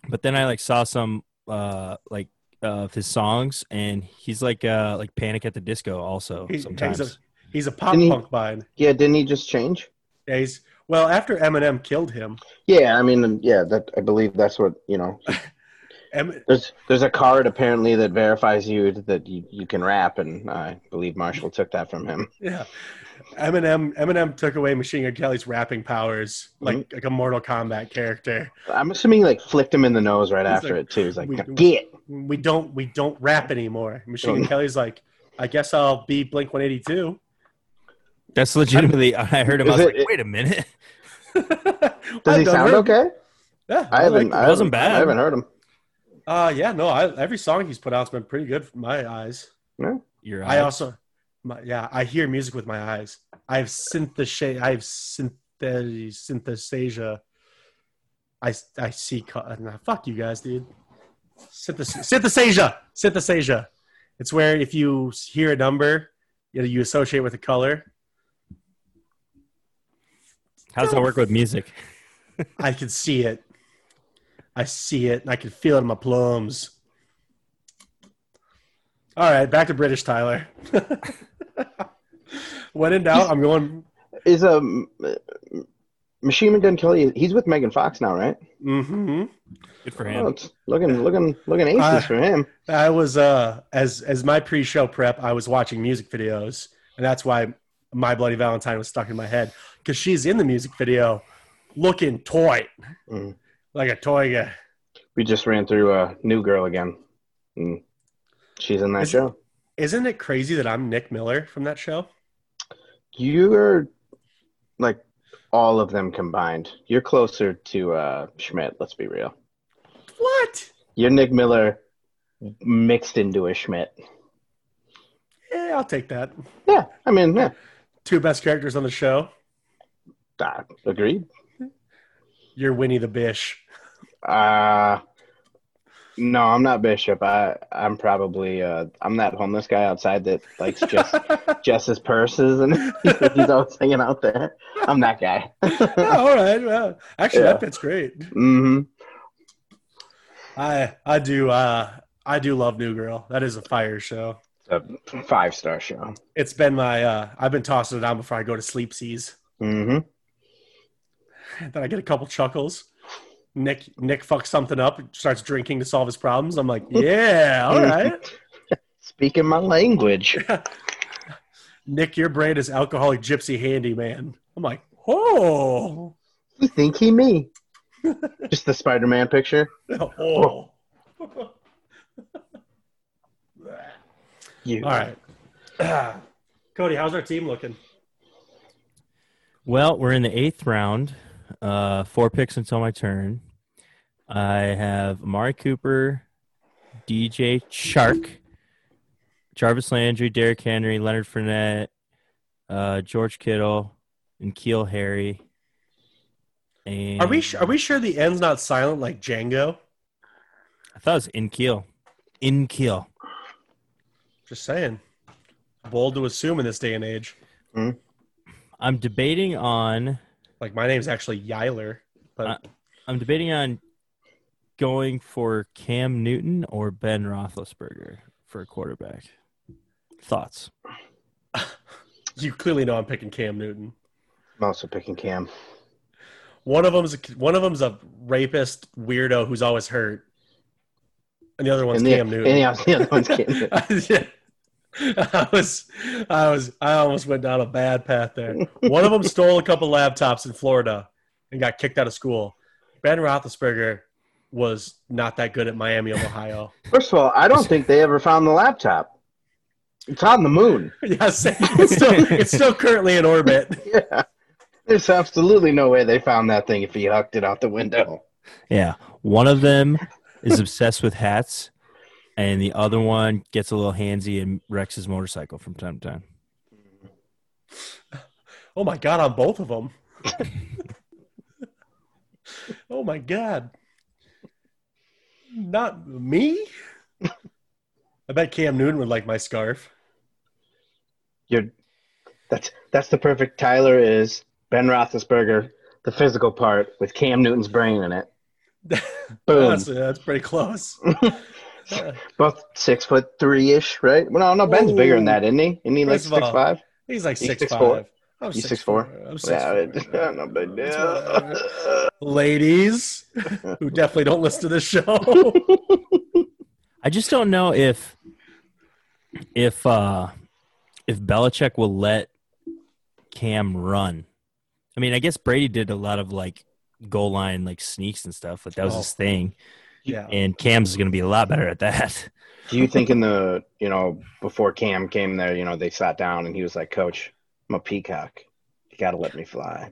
but then I like saw some uh like uh, of his songs, and he's like uh like Panic at the Disco also He's, sometimes. he's a he's a pop Didn't he- punk vine. yeah, didn't he just change? Yeah, he's well after Eminem killed him. Yeah, I mean, yeah, that I believe that's what you know. [laughs] Em, There's there's a card apparently that verifies you that you, you can rap, and I believe Marshall took that from him. [laughs] yeah, Eminem Eminem took away Machine Gun Kelly's rapping powers like Mm-hmm. like a Mortal Kombat character. I'm assuming he, like flicked him in the nose right He's after like, it too. He's like, we- get. We don't we don't rap anymore. Machine Gun Oh. Kelly's like, I guess I'll be Blink 182. That's legitimately. I heard him. I was it- like, wait a minute. [laughs] Does he sound okay? Yeah, I haven't. like I wasn't haven't- bad. I haven't heard him. Uh, yeah, no, I, every song he's put out's been pretty good from my eyes. Yeah. You're. I also, my, yeah, I hear music with my eyes. I have synthesia. I have synthes synthesia. I I see. co- Nah, fuck you guys, dude. Synthes- synthesia. Synthesia. It's where if you hear a number, you, know, you associate with a color. How does that work with music? I can see it. I see it, and I can feel it in my plums. All right, back to British Tyler. [laughs] when in doubt, I'm going. Is a um, Machine Gun Kelly? He's with Megan Fox now, right? Mm hmm Good for Oh, him. it's looking, looking, looking aces Uh, for him. I was uh as as my pre-show prep, I was watching music videos, and that's why My Bloody Valentine was stuck in my head because she's in the music video, looking toy, Mm. like a toy guy. We just ran through a new girl again. Mm. She's in that Is- show. Isn't it crazy that I'm Nick Miller from that show? You're like all of them combined. You're closer to uh, Schmidt. Let's be real. What? You're Nick Miller mixed into a Schmidt. Yeah, I'll take that. Yeah, I mean, yeah. Two best characters on the show. Uh, agreed. You're Winnie the Bish. Uh no, I'm not Bishop. I I'm probably uh I'm that homeless guy outside that likes just [laughs] Jess's purses and [laughs] he's always hanging out there. I'm that guy. [laughs] Oh, all right. Well, actually, Yeah. that fits great. Mm-hmm. I I do uh I do love New Girl. That is a fire show. A five star show. It's been my uh I've been tossing it on before I go to sleep seas. hmm [laughs] Then I get a couple chuckles. Nick Nick fucks something up, starts drinking to solve his problems. I'm like, yeah, all [laughs] right. Speaking my language. [laughs] Nick, your brain is alcoholic gypsy handyman. I'm like, oh, You think he me? Just the Spider Man picture. oh. You All right. [clears throat] Cody, how's our team looking? Well, we're in the eighth round. Uh, four picks until my turn. I have Amari Cooper, DJ Chark, Jarvis Landry, Derrick Henry, Leonard Fournette, uh, George Kittle, and Keel Harry. And Are we su- are we sure the end's not silent like Django? I thought it was in Keel. In Keel. Just saying. Bold to assume in this day and age. I'm debating on Like my name's actually Yiler, but Uh, I'm debating on going for Cam Newton or Ben Roethlisberger for a quarterback. Thoughts? [laughs] you clearly know I'm picking Cam Newton. I'm also picking Cam. One of them's a, one of them's a rapist weirdo who's always hurt, and the other one's And the, Cam and Newton. the, the other one's Cam [laughs] Newton. [laughs] Yeah. [laughs] I was, I was, I almost went down a bad path there. One of them [laughs] stole a couple laptops in Florida and got kicked out of school. Ben Roethlisberger was not that good at Miami of Ohio. First of all, I don't think they ever found the laptop. It's on the moon. [laughs] yes, it's still, it's still currently in orbit. Yeah. There's absolutely no way they found that thing if he hucked it out the window. Yeah. One of them is obsessed with hats, and the other one gets a little handsy and wrecks his motorcycle from time to time. [laughs] Oh my god, on both of them. [laughs] oh my god. Not me? I bet Cam Newton would like my scarf. You're that's that's the perfect Tyler is Ben Roethlisberger, the physical part with Cam Newton's brain in it. [laughs] Boom. That's, that's pretty close. [laughs] Both six foot three ish, right? Well, no, no, Ben's Ooh. bigger than that, isn't he? Isn't he like First of all, six five? He's like He's six 6'4". five. I'm He's 6'4". 6'4". I'm 6'4". Yeah, no big That's deal. Ladies [laughs] who definitely don't listen to this show. [laughs] I just don't know if if uh if Belichick will let Cam run. I mean, I guess Brady did a lot of like goal line like sneaks and stuff, like that was Oh. his thing. Yeah. And Cam's is going to be a lot better at that. [laughs] Do you think in the you know before Cam came there, you know they sat down and he was like, "Coach, I'm a peacock. You got to let me fly."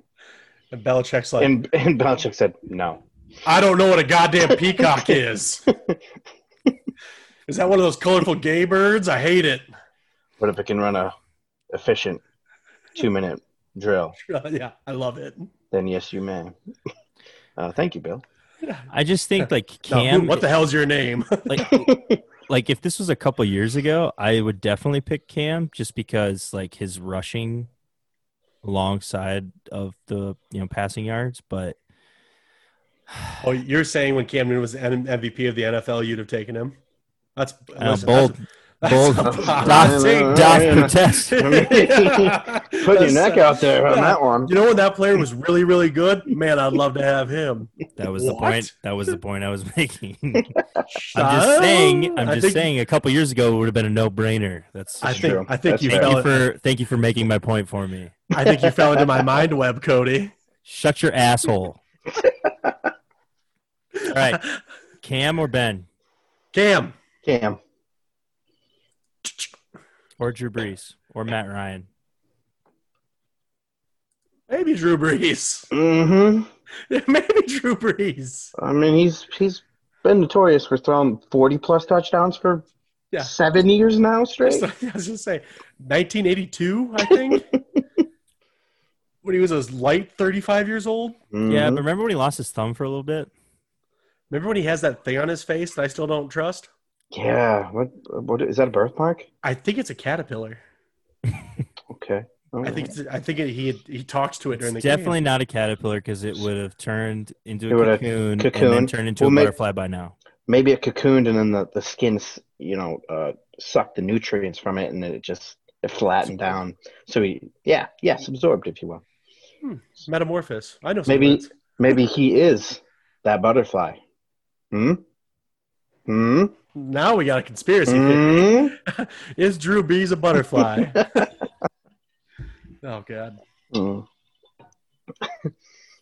And Belichick's like, And and Belichick said, "No." I don't know what a goddamn peacock is. [laughs] is that one of those colorful gay birds? I hate it. What if it can run a efficient two minute drill? [laughs] yeah, I love it. Then yes, you may. Uh, thank you, Bill. I just think like [laughs] No, Cam, what the hell's your name? [laughs] like like if this was a couple years ago, I would definitely pick Cam just because like his rushing alongside of the you know passing yards, but oh, you're saying when Cam Newton was MVP of the NFL, you'd have taken him? That's uh, bold, that's- bold, that's- doth, Yeah. doth protest. [laughs] Putting your neck out there on that one. You know when that player was really, really good? Man, I'd love to have him. That was the point. That was the point I was [laughs] making. I'm just saying. I'm just think- saying. A couple years ago, it would have been a no-brainer. That's. I think true. I think That's you fair. thank fell. you for thank you for making my point for me. I think you fell into my mind web, Cody. Shut your asshole. [laughs] All right, Cam or Ben Cam. Cam. Or Drew Brees or Matt Ryan. Maybe Drew Brees. Mm-hmm. [laughs] Maybe Drew Brees. I mean, he's he's been notorious for throwing forty plus touchdowns for Yeah. seven years now straight. [laughs] I was just say 1982, I think. [laughs] when he was a light 35 years old. Yeah, Mhm. but remember when he lost his thumb for a little bit? Remember when he has that thing on his face that I still don't trust? Yeah. What? What is that? A birthmark? I think it's a caterpillar. Okay. I think it's, I think it, he he talks to it during It's the definitely game. not a caterpillar because it would have turned into It a would've cocoon, and then turned into Well, a may- butterfly by now. maybe it cocooned and then the the skin's you know uh, sucked the nutrients from it and then it just it flattened down. So he yeah yes absorbed if you will. Metamorphosis. I know. Maybe words. maybe he is that butterfly. Hmm. Hmm. Now we got a conspiracy theory. Hmm. [laughs] Is Drew Brees a butterfly? [laughs] oh God. Hmm.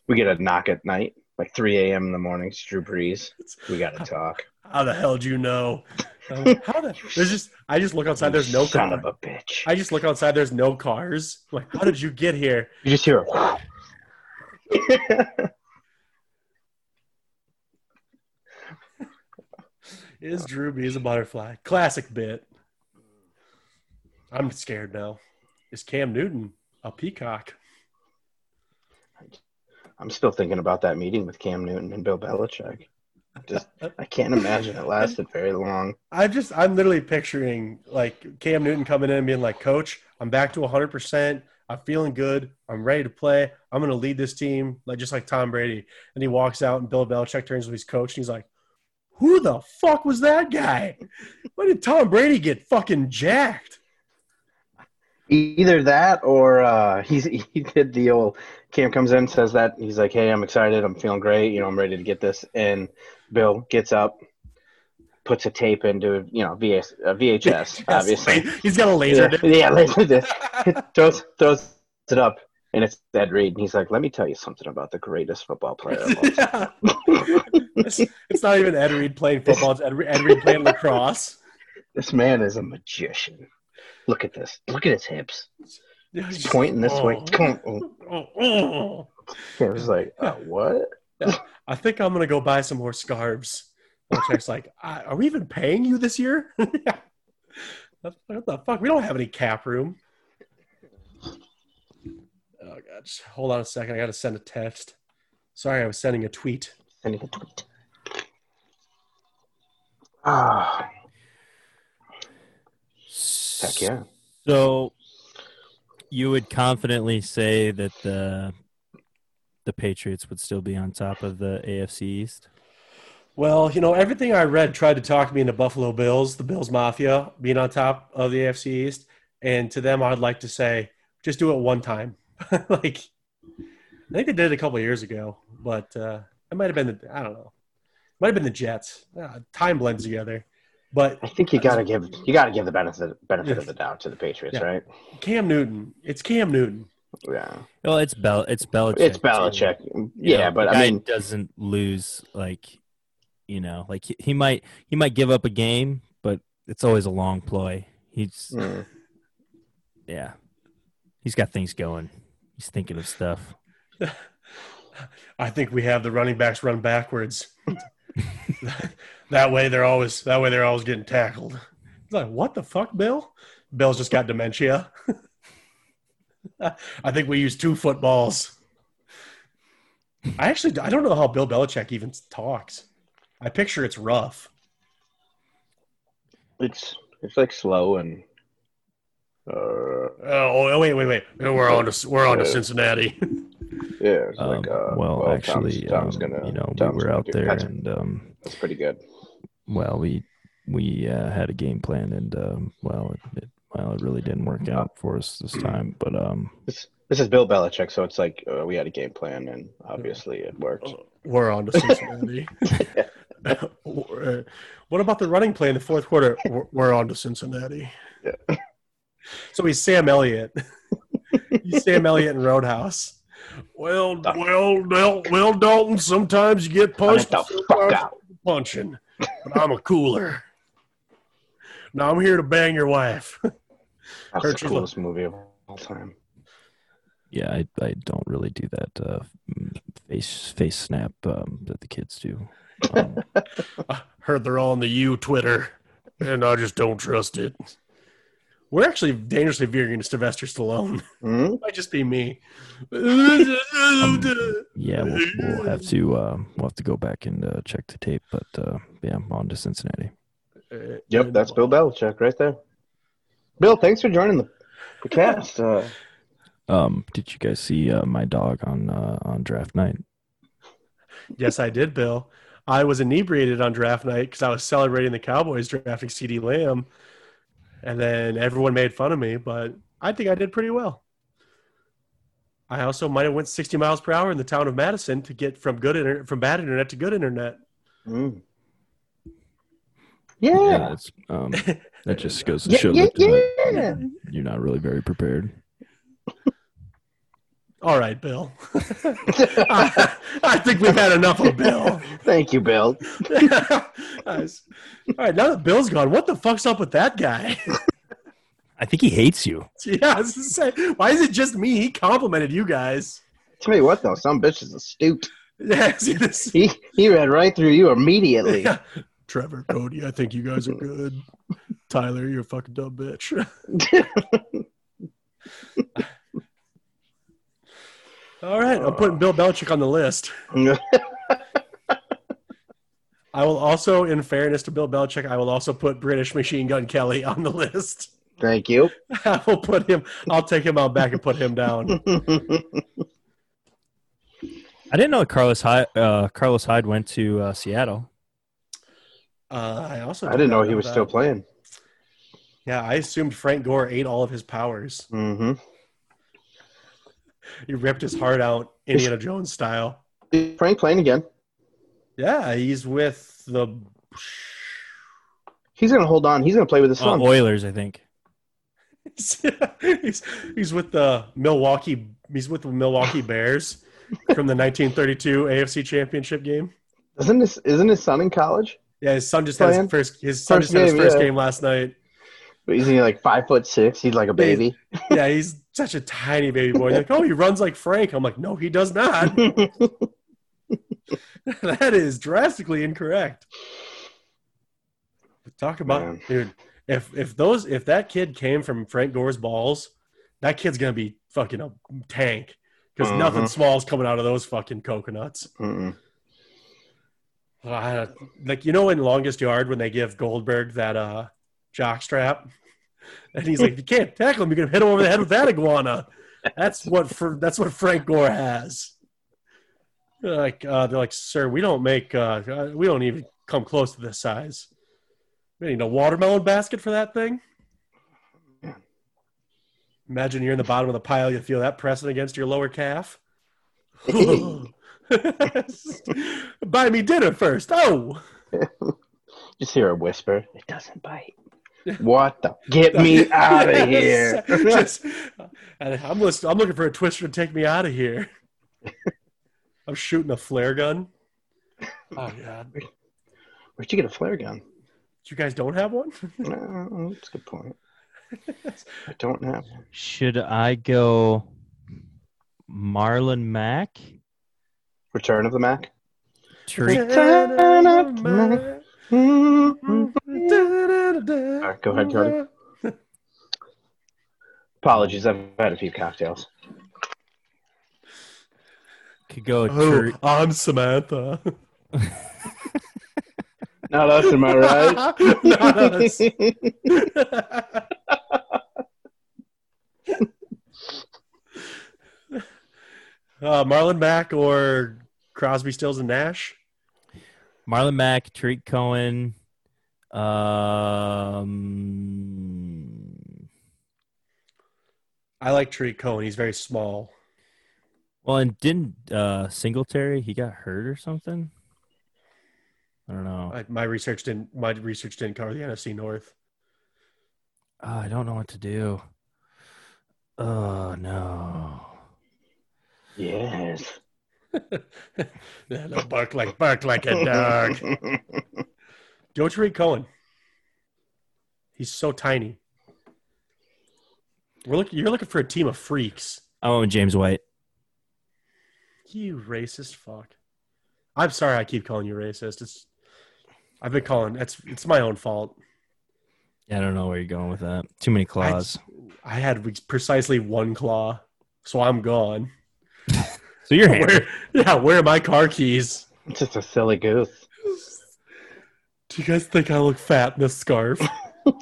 we get a knock at night, like 3 a.m. in the morning. It's Drew Brees. We got to talk. How the hell do you know? [laughs] How the? There's just. I just look outside. There's no son car. of a bitch. I just look outside. There's no cars. Like, how did you get here? You just hear a Is Drew Brees a butterfly? Classic bit. I'm scared now. Is Cam Newton a peacock? I'm still thinking about that meeting with Cam Newton and Bill Belichick. Just I can't imagine it lasted very long. I'm just. I'm literally picturing like Cam Newton coming in and being like, "Coach, I'm back to 100. percent I'm feeling good. I'm ready to play. I'm going to lead this team like just like Tom Brady." And he walks out, and Bill Belichick turns to his coach, and he's like, "Who the fuck was that guy? Why did Tom Brady get fucking jacked?" Either that or uh, he's he did the old Cam comes in says that he's like, "Hey, I'm excited. I'm feeling great. You know, I'm ready to get this." And Bill gets up, puts a tape into you know VS, uh, VHS, [laughs] obviously. he's got a laser. Yeah, yeah, laser disc. [laughs] throws throws it up, and it's Ed Reed. And he's like, "Let me tell you something about the greatest football player of all [laughs] time." it's, it's not even Ed Reed playing football. It's Ed, Ed Reed playing lacrosse. this man is a magician. Look at this. Look at his hips. He's pointing this way. Oh. Oh, oh. It was like, uh, what? I think I'm gonna go buy some more scarves. Like, "I- are we even paying you this year? yeah. [laughs] what the fuck? We don't have any cap room. Oh god, just hold on a second. I gotta send a text. Sorry, I was sending a tweet. Sending a tweet. Ah, heck yeah. So you would confidently say that the the Patriots would still be on top of the AFC East? Well, you know, everything I read tried to talk me into Buffalo Bills, the Bills Mafia, being on top of the AFC East. And to them, I'd like to say, just do it one time. [laughs] like, I think they did it a couple of years ago, but uh, it might have been, the, I don't know, might have been the Jets. Uh, time blends together. But I think you gotta give you gotta give the benefit benefit of the doubt to the Patriots, Yeah. right? Cam Newton, it's Cam Newton. Yeah, Well, it's Bel it's Belichick. it's too. Belichick. You Yeah, know, but the I guy mean, doesn't lose like you know, like he, he might he might give up a game, but it's always a long ploy. He's mm, yeah, he's got things going. He's thinking of stuff. [laughs] I think we have the running backs run backwards. [laughs] that way they're always that way they're always getting tackled. It's like, what the fuck, Bill? Bill's just got dementia. [laughs] I think we use two footballs. I actually I don't know how Bill Belichick even talks. I picture it's rough. it's it's like slow and uh, Oh, wait, wait, wait. We're on to we're on to Cincinnati. [laughs] yeah. Um, like uh, well, actually, Tom's, Tom's um, gonna you know, Tom's we were out there, That's, and um, that's pretty good. well, we we uh, had a game plan, and um, well, it, it, well, it really didn't work out for us this time. [clears throat] But um, This this is Bill Belichick, so it's like uh, we had a game plan, and obviously it worked. We're on to Cincinnati. [laughs] [laughs] what about the running play in the fourth quarter? We're- We're on to Cincinnati. Yeah. So he's Sam Elliott. [laughs] he's Sam Elliott in Roadhouse. Well, well, Del- well, Dalton. Sometimes you get Get punched. the fuck out! punching, but I'm a cooler. Now I'm here to bang your wife. That's Hurt the you. coolest movie of all time. yeah, I I don't really do that uh, face face snap um, that the kids do. Um, [laughs] I heard they're all on the U Twitter, and I just don't trust it. We're actually dangerously veering into Sylvester Stallone. Hmm? [laughs] Might just be me. Yeah, we'll, we'll have to uh, we'll have to go back and uh, check the tape. But uh, yeah, I'm on to Cincinnati. Yep, that's Bill Belichick right there. Bill, thanks for joining the, the cast. Uh, Um, did you guys see uh, my dog on uh, on draft night? Yes, I did, Bill. I was inebriated on draft night because I was celebrating the Cowboys drafting CeeDee Lamb, and then everyone made fun of me. But I think I did pretty well. I also might have went 60 miles per hour in the town of Madison to get from good internet from bad internet to good internet. mm. Yeah, Yeah. that's, um, that just goes to Yeah, show yeah, that yeah. you're not really very prepared. All right, Bill. [laughs] I, I think we've had enough of Bill. Thank you, Bill. Nice. [laughs] All right, now that Bill's gone, what the fuck's up with that guy? I think he hates you. [laughs] yeah, I was gonna say, why is it just me? He complimented you guys. Tell me what though, some bitch is astute. Yeah, see this. He he read right through you immediately. Yeah. Trevor, Cody, I think you guys are good. Tyler, you're a fucking dumb bitch. All right, I'm putting Bill Belichick on the list. [laughs] I will also, in fairness to Bill Belichick, I will also put British Machine Gun Kelly on the list. Thank you. [laughs] I will put him. I'll take him out back and put him down. [laughs] I didn't know Carlos Hyde, uh, Carlos Hyde went to uh, Seattle. Uh, I also I didn't know he was that. still playing. Yeah, I assumed Frank Gore ate all of his powers. hmm He ripped his heart out, Indiana Jones style. Is Frank playing again? Yeah, he's with the. He's gonna hold on. He's gonna play with his Uh, son. Oilers, I think. [laughs] he's he's with the Milwaukee. He's with the Milwaukee [laughs] Bears from the 1932 AFC Championship game. Isn't this isn't his son in college? Yeah, his son just had his first. His son First just had his first yeah. game last night. Isn't he like five foot six? He's like a baby. Yeah, he's such a tiny baby boy. Like, oh, he runs like Frank. I'm like, no, he does not. [laughs] that is drastically incorrect. Talk about Man. dude. If if those if that kid came from Frank Gore's balls, that kid's gonna be fucking a tank because Mhm. nothing small's coming out of those fucking coconuts. Mm-mm. Uh, like you know in longest yard when they give Goldberg that uh jock strap, [laughs] and he's like, you can't tackle him. You're gonna hit him over the head with that iguana. That's [laughs] what for. That's what Frank Gore has. They're like uh, they're like, sir, we don't make. Uh, uh, we don't even come close to this size. We need a watermelon basket for that thing. Imagine you're in the bottom of the pile. You feel that pressing against your lower calf. [laughs] Buy me dinner first. Oh. Just hear a whisper. It doesn't bite. What the? Get me [laughs] out of here! Just- and I'm, list- I'm looking for a twister to take me out of here. I'm shooting a flare gun. Oh god, Where'd you get a flare gun? you guys don't have one? [laughs] No, that's a good point. I don't have one. Should I go Marlon Mack? Return of the Mac. Tariq, Turn up the Mac. All right, go ahead, Cody. Apologies, I've had a few cocktails. could go Oh, Tariq, I'm Samantha. [laughs] Not us, am I right? [laughs] Not us. [laughs] uh, Marlon Mack or Crosby, Stills, and Nash. Marlon Mack, Tarik Cohen. Um, I like Tarik Cohen. He's very small. well, and didn't uh, Singletary he got hurt or something? I don't know. I, my research didn't. My research didn't cover the NFC North. Oh, I don't know what to do. Oh no. yes. Yeah, no, bark like bark like a dog. [laughs] Go Tarik Cohen. He's so tiny. We're looking. You're looking for a team of freaks. I went James White. You racist fuck. I'm sorry. I keep calling you racist. It's. I've been calling. It's. It's my own fault. Yeah, I don't know where you're going with that. Too many claws. I had precisely one claw, so I'm gone. [laughs] so you're hammered. Where, yeah, where are my car keys? It's just a silly goose. Do you guys think I look fat in this scarf? [laughs] no,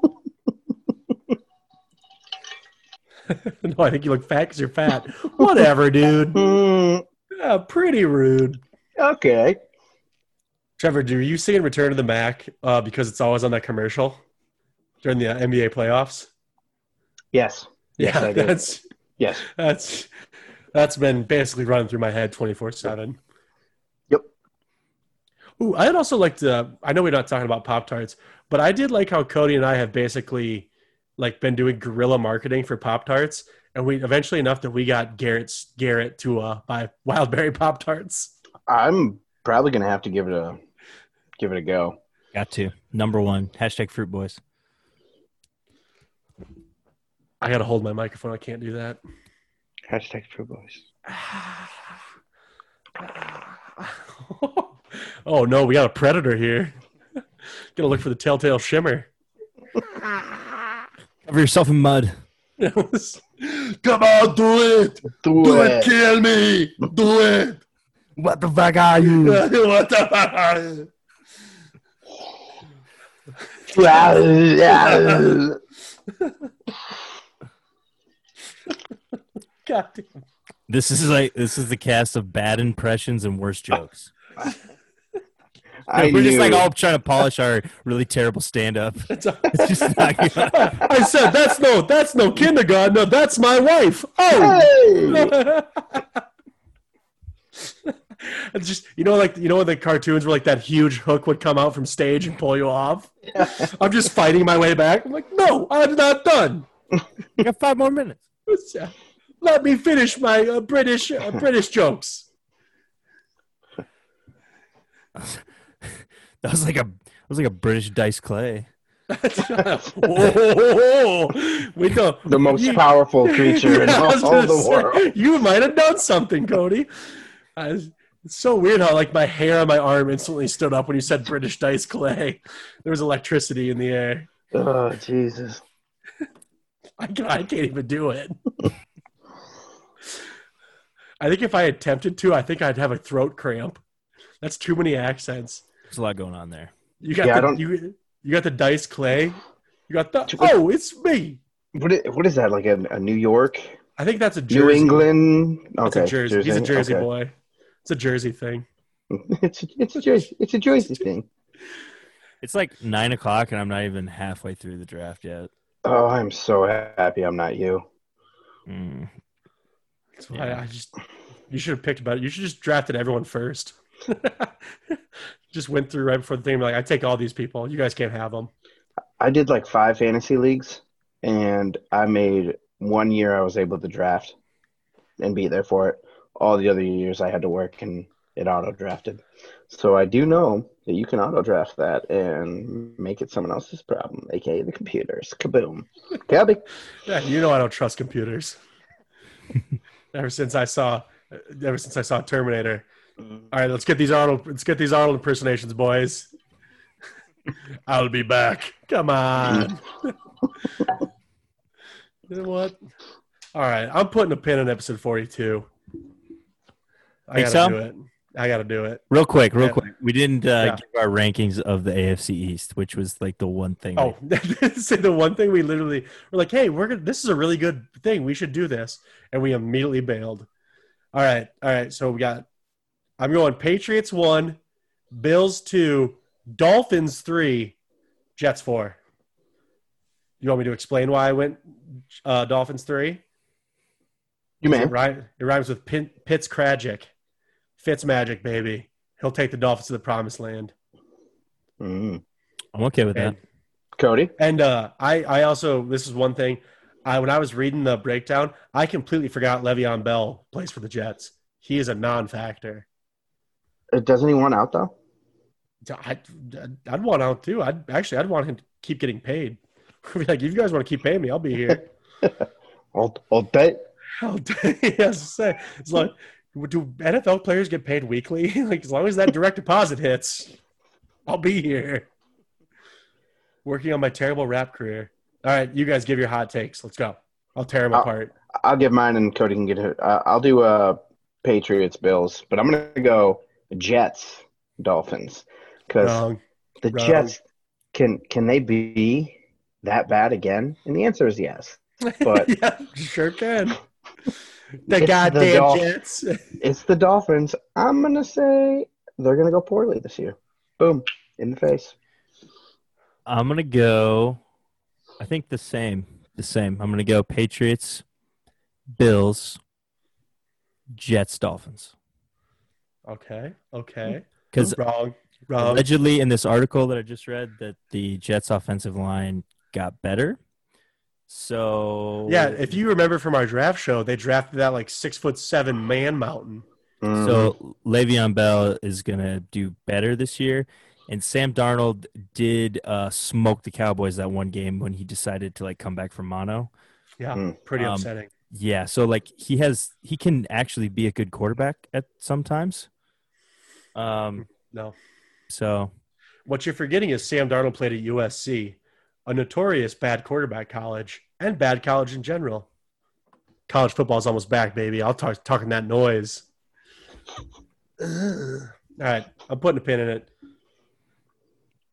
I think you look fat because you're fat. Whatever, dude. [laughs] Yeah, pretty rude. okay. Trevor, do you see in Return to the Mac uh, because it's always on that commercial during the uh, NBA playoffs? Yes. Yes, yeah, I do. that's Yes. that's that's been basically running through my head twenty four seven. Yep. Ooh, I'd also like to. I know we're not talking about Pop Tarts, but I did like how Cody and I have basically like been doing guerrilla marketing for Pop Tarts, and we eventually enough that we got Garrett's Garrett to uh, buy Wildberry [laughs] Pop Tarts. I'm probably gonna have to give it a give it a go. Got to. Number one. Hashtag fruit boys. I gotta hold my microphone. I can't do that. Hashtag True Boys. [laughs] oh no, we got a predator here. [laughs] Gotta look for the telltale shimmer. [laughs] Cover yourself in mud. Come on, do it! Do, Do it. it! Kill me! Do it! What the fuck are you? what the God damn. This is like this is the cast of bad impressions and worse jokes. [laughs] I We're just like all trying to polish our really terrible stand up. [laughs] It's just not [laughs] good. I said that's no that's no kindergarten. No, that's my wife. Oh Hey! It's just you know, like you know, in the cartoons were like that huge hook would come out from stage and pull you off. I'm just fighting my way back. I'm like, no, I'm not done. You got five more minutes. Let me finish my uh, British uh, [laughs] British jokes. [laughs] That was like a that was like a British Dice Clay. [laughs] Whoa, we don't. the most you- powerful creature in I was all the say, world. You might have done something, Cody. I, it's so weird how like my hair on my arm instantly stood up when you said British Dice Clay. There was electricity in the air. Oh Jesus! I, ca- I can't even do it. I think if I attempted to, I think I'd have a throat cramp. That's too many accents. There's a lot going on there. You got Yeah, I the don't- you, you got the Dice Clay. You got the oh, it's me. What is, what is that? Like a, a New York, I think that's a New Jersey. England? That's a Jersey. He's a Jersey okay. boy. It's a Jersey thing. [laughs] it's it's a Jersey. It's a Jersey thing. It's like nine o'clock and I'm not even halfway through the draft yet. Oh, I'm so happy I'm not you. Mm. That's why Yeah. I just you should have picked about it. You should just drafted everyone first. [laughs] just went through right before the thing. Like I take all these people. You guys can't have them. I did like five fantasy leagues, and I made one year I was able to draft and be there for it. All the other years I had to work and it auto drafted. So I do know that you can auto draft that and make it someone else's problem, aka the computers. Kaboom. [laughs] Copy. Yeah, you know I don't trust computers. [laughs] ever since I saw, ever since I saw Terminator. Mm-hmm. All right, let's get these Arnold. Let's get these Arnold impersonations, boys. [laughs] I'll be back. Come on. [laughs] you know what? All right, I'm putting a pin in episode 42. I Think gotta so? do it. I gotta do it. Real quick, real Yeah. quick. We didn't uh, Yeah. give our rankings of the AFC East, which was like the one thing. Oh, [laughs] say the one thing we literally were like, "Hey, we're gonna. This is a really good thing. We should do this," and we immediately bailed. All right, all right. So we got. I'm going Patriots one, Bills two, Dolphins three, Jets four. You want me to explain why I went uh, Dolphins three? You It, man. rhymes, it rhymes with Pin, Pitts Cragic, Fitz Magic, baby. He'll take the Dolphins to the promised land. Mm. I'm okay with that. Cody. And uh, I, I also this is one thing. I when I was reading the breakdown, I completely forgot Le'Veon Bell plays for the Jets. He is a non-factor. Uh, Doesn't he want out though? I, I'd want out too. I'd actually I'd want him to keep getting paid. [laughs] Be like, if you guys want to keep paying me, I'll be here. [laughs] I'll, I'll bet. How he has to say it's like, do NFL players get paid weekly? [laughs] like as long as that direct deposit hits, I'll be here. Working on my terrible rap career. All right, you guys give your hot takes. Let's go. I'll tear them Uh, apart. I'll give mine, and Cody can get it. Uh, I'll do uh, Patriots, Bills, but I'm gonna go Jets, Dolphins, because the wrong. Jets can can they be that bad again? And the answer is yes. [laughs] But yeah, sure can. It's The the goddamn Dolph- Jets. [laughs] it's the Dolphins. I'm gonna say they're gonna go poorly this year. Boom in the face. I'm gonna go. I think the same. The same. I'm gonna go Patriots, Bills, Jets, Dolphins. Okay. Okay. Because Wrong. Wrong. allegedly in this article that I just read that the Jets offensive line got better. So Yeah, if you remember from our draft show, they drafted that like six foot seven man mountain. Mhm. So Le'Veon Bell is gonna do better this year, and Sam Darnold did uh, smoke the Cowboys that one game when he decided to like come back from mono. Yeah, Hmm. pretty Um, upsetting. Yeah, so like he has he can actually be a good quarterback at sometimes. Um, No. so What you're forgetting is Sam Darnold played at USC, a notorious bad quarterback college and bad college in general. College football's almost back, baby. I'll talk talking that noise. All right, I'm putting a pin in it.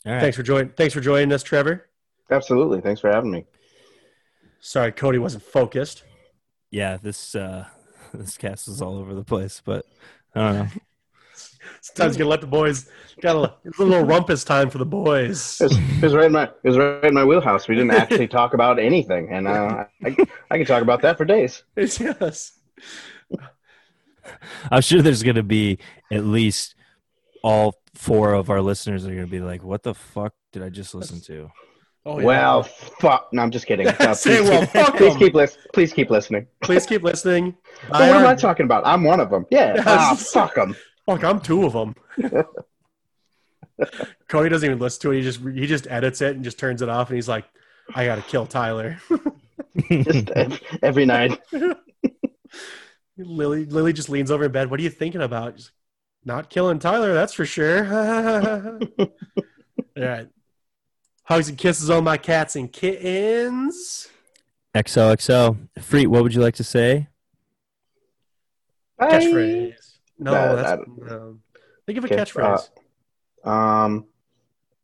all right, Thanks for joining. Thanks for joining us, Trevor. Absolutely. Thanks for having me. Sorry, Cody wasn't focused. yeah, this uh, [laughs] this cast is all over the place, but I don't know. Sometimes you gotta let the boys. Got a, it's a little [laughs] rumpus time for the boys. It was, it was right in my it was right in my wheelhouse. We didn't actually talk about anything, and uh, I I can talk about that for days. [laughs] It's yes. I'm sure there's going to be at least all four of our listeners are going to be like, "What the fuck did I just listen to?" Oh, yeah. Well, fuck. No, I'm just kidding. No, [laughs] Say, please, well, keep, fuck please 'em. keep lis- Please keep listening. Please keep listening. But what am I talking about? I'm one of them. Yeah. Yes. Ah, fuck them. Fuck, I'm two of them. [laughs] Cody doesn't even listen to it. He just he just edits it and just turns it off, and he's like, "I gotta kill Tyler." Just [laughs] every night. [laughs] Lily Lily just leans over in bed. What are you thinking about? She's like, Not killing Tyler, that's for sure. All right. Hugs and kisses on my cats and kittens. XOXO. Freet, what would you like to say? Bye. Catchphrase. No, That- that's that- no. Think of a Okay, catchphrase. Um,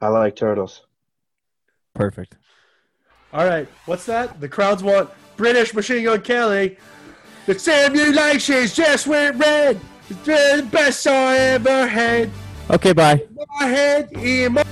I like turtles. Perfect. All right, what's that? The crowds want British Machine Gun Kelly. The simulation's just went red. It's the best song I ever had. Okay, bye. My head in my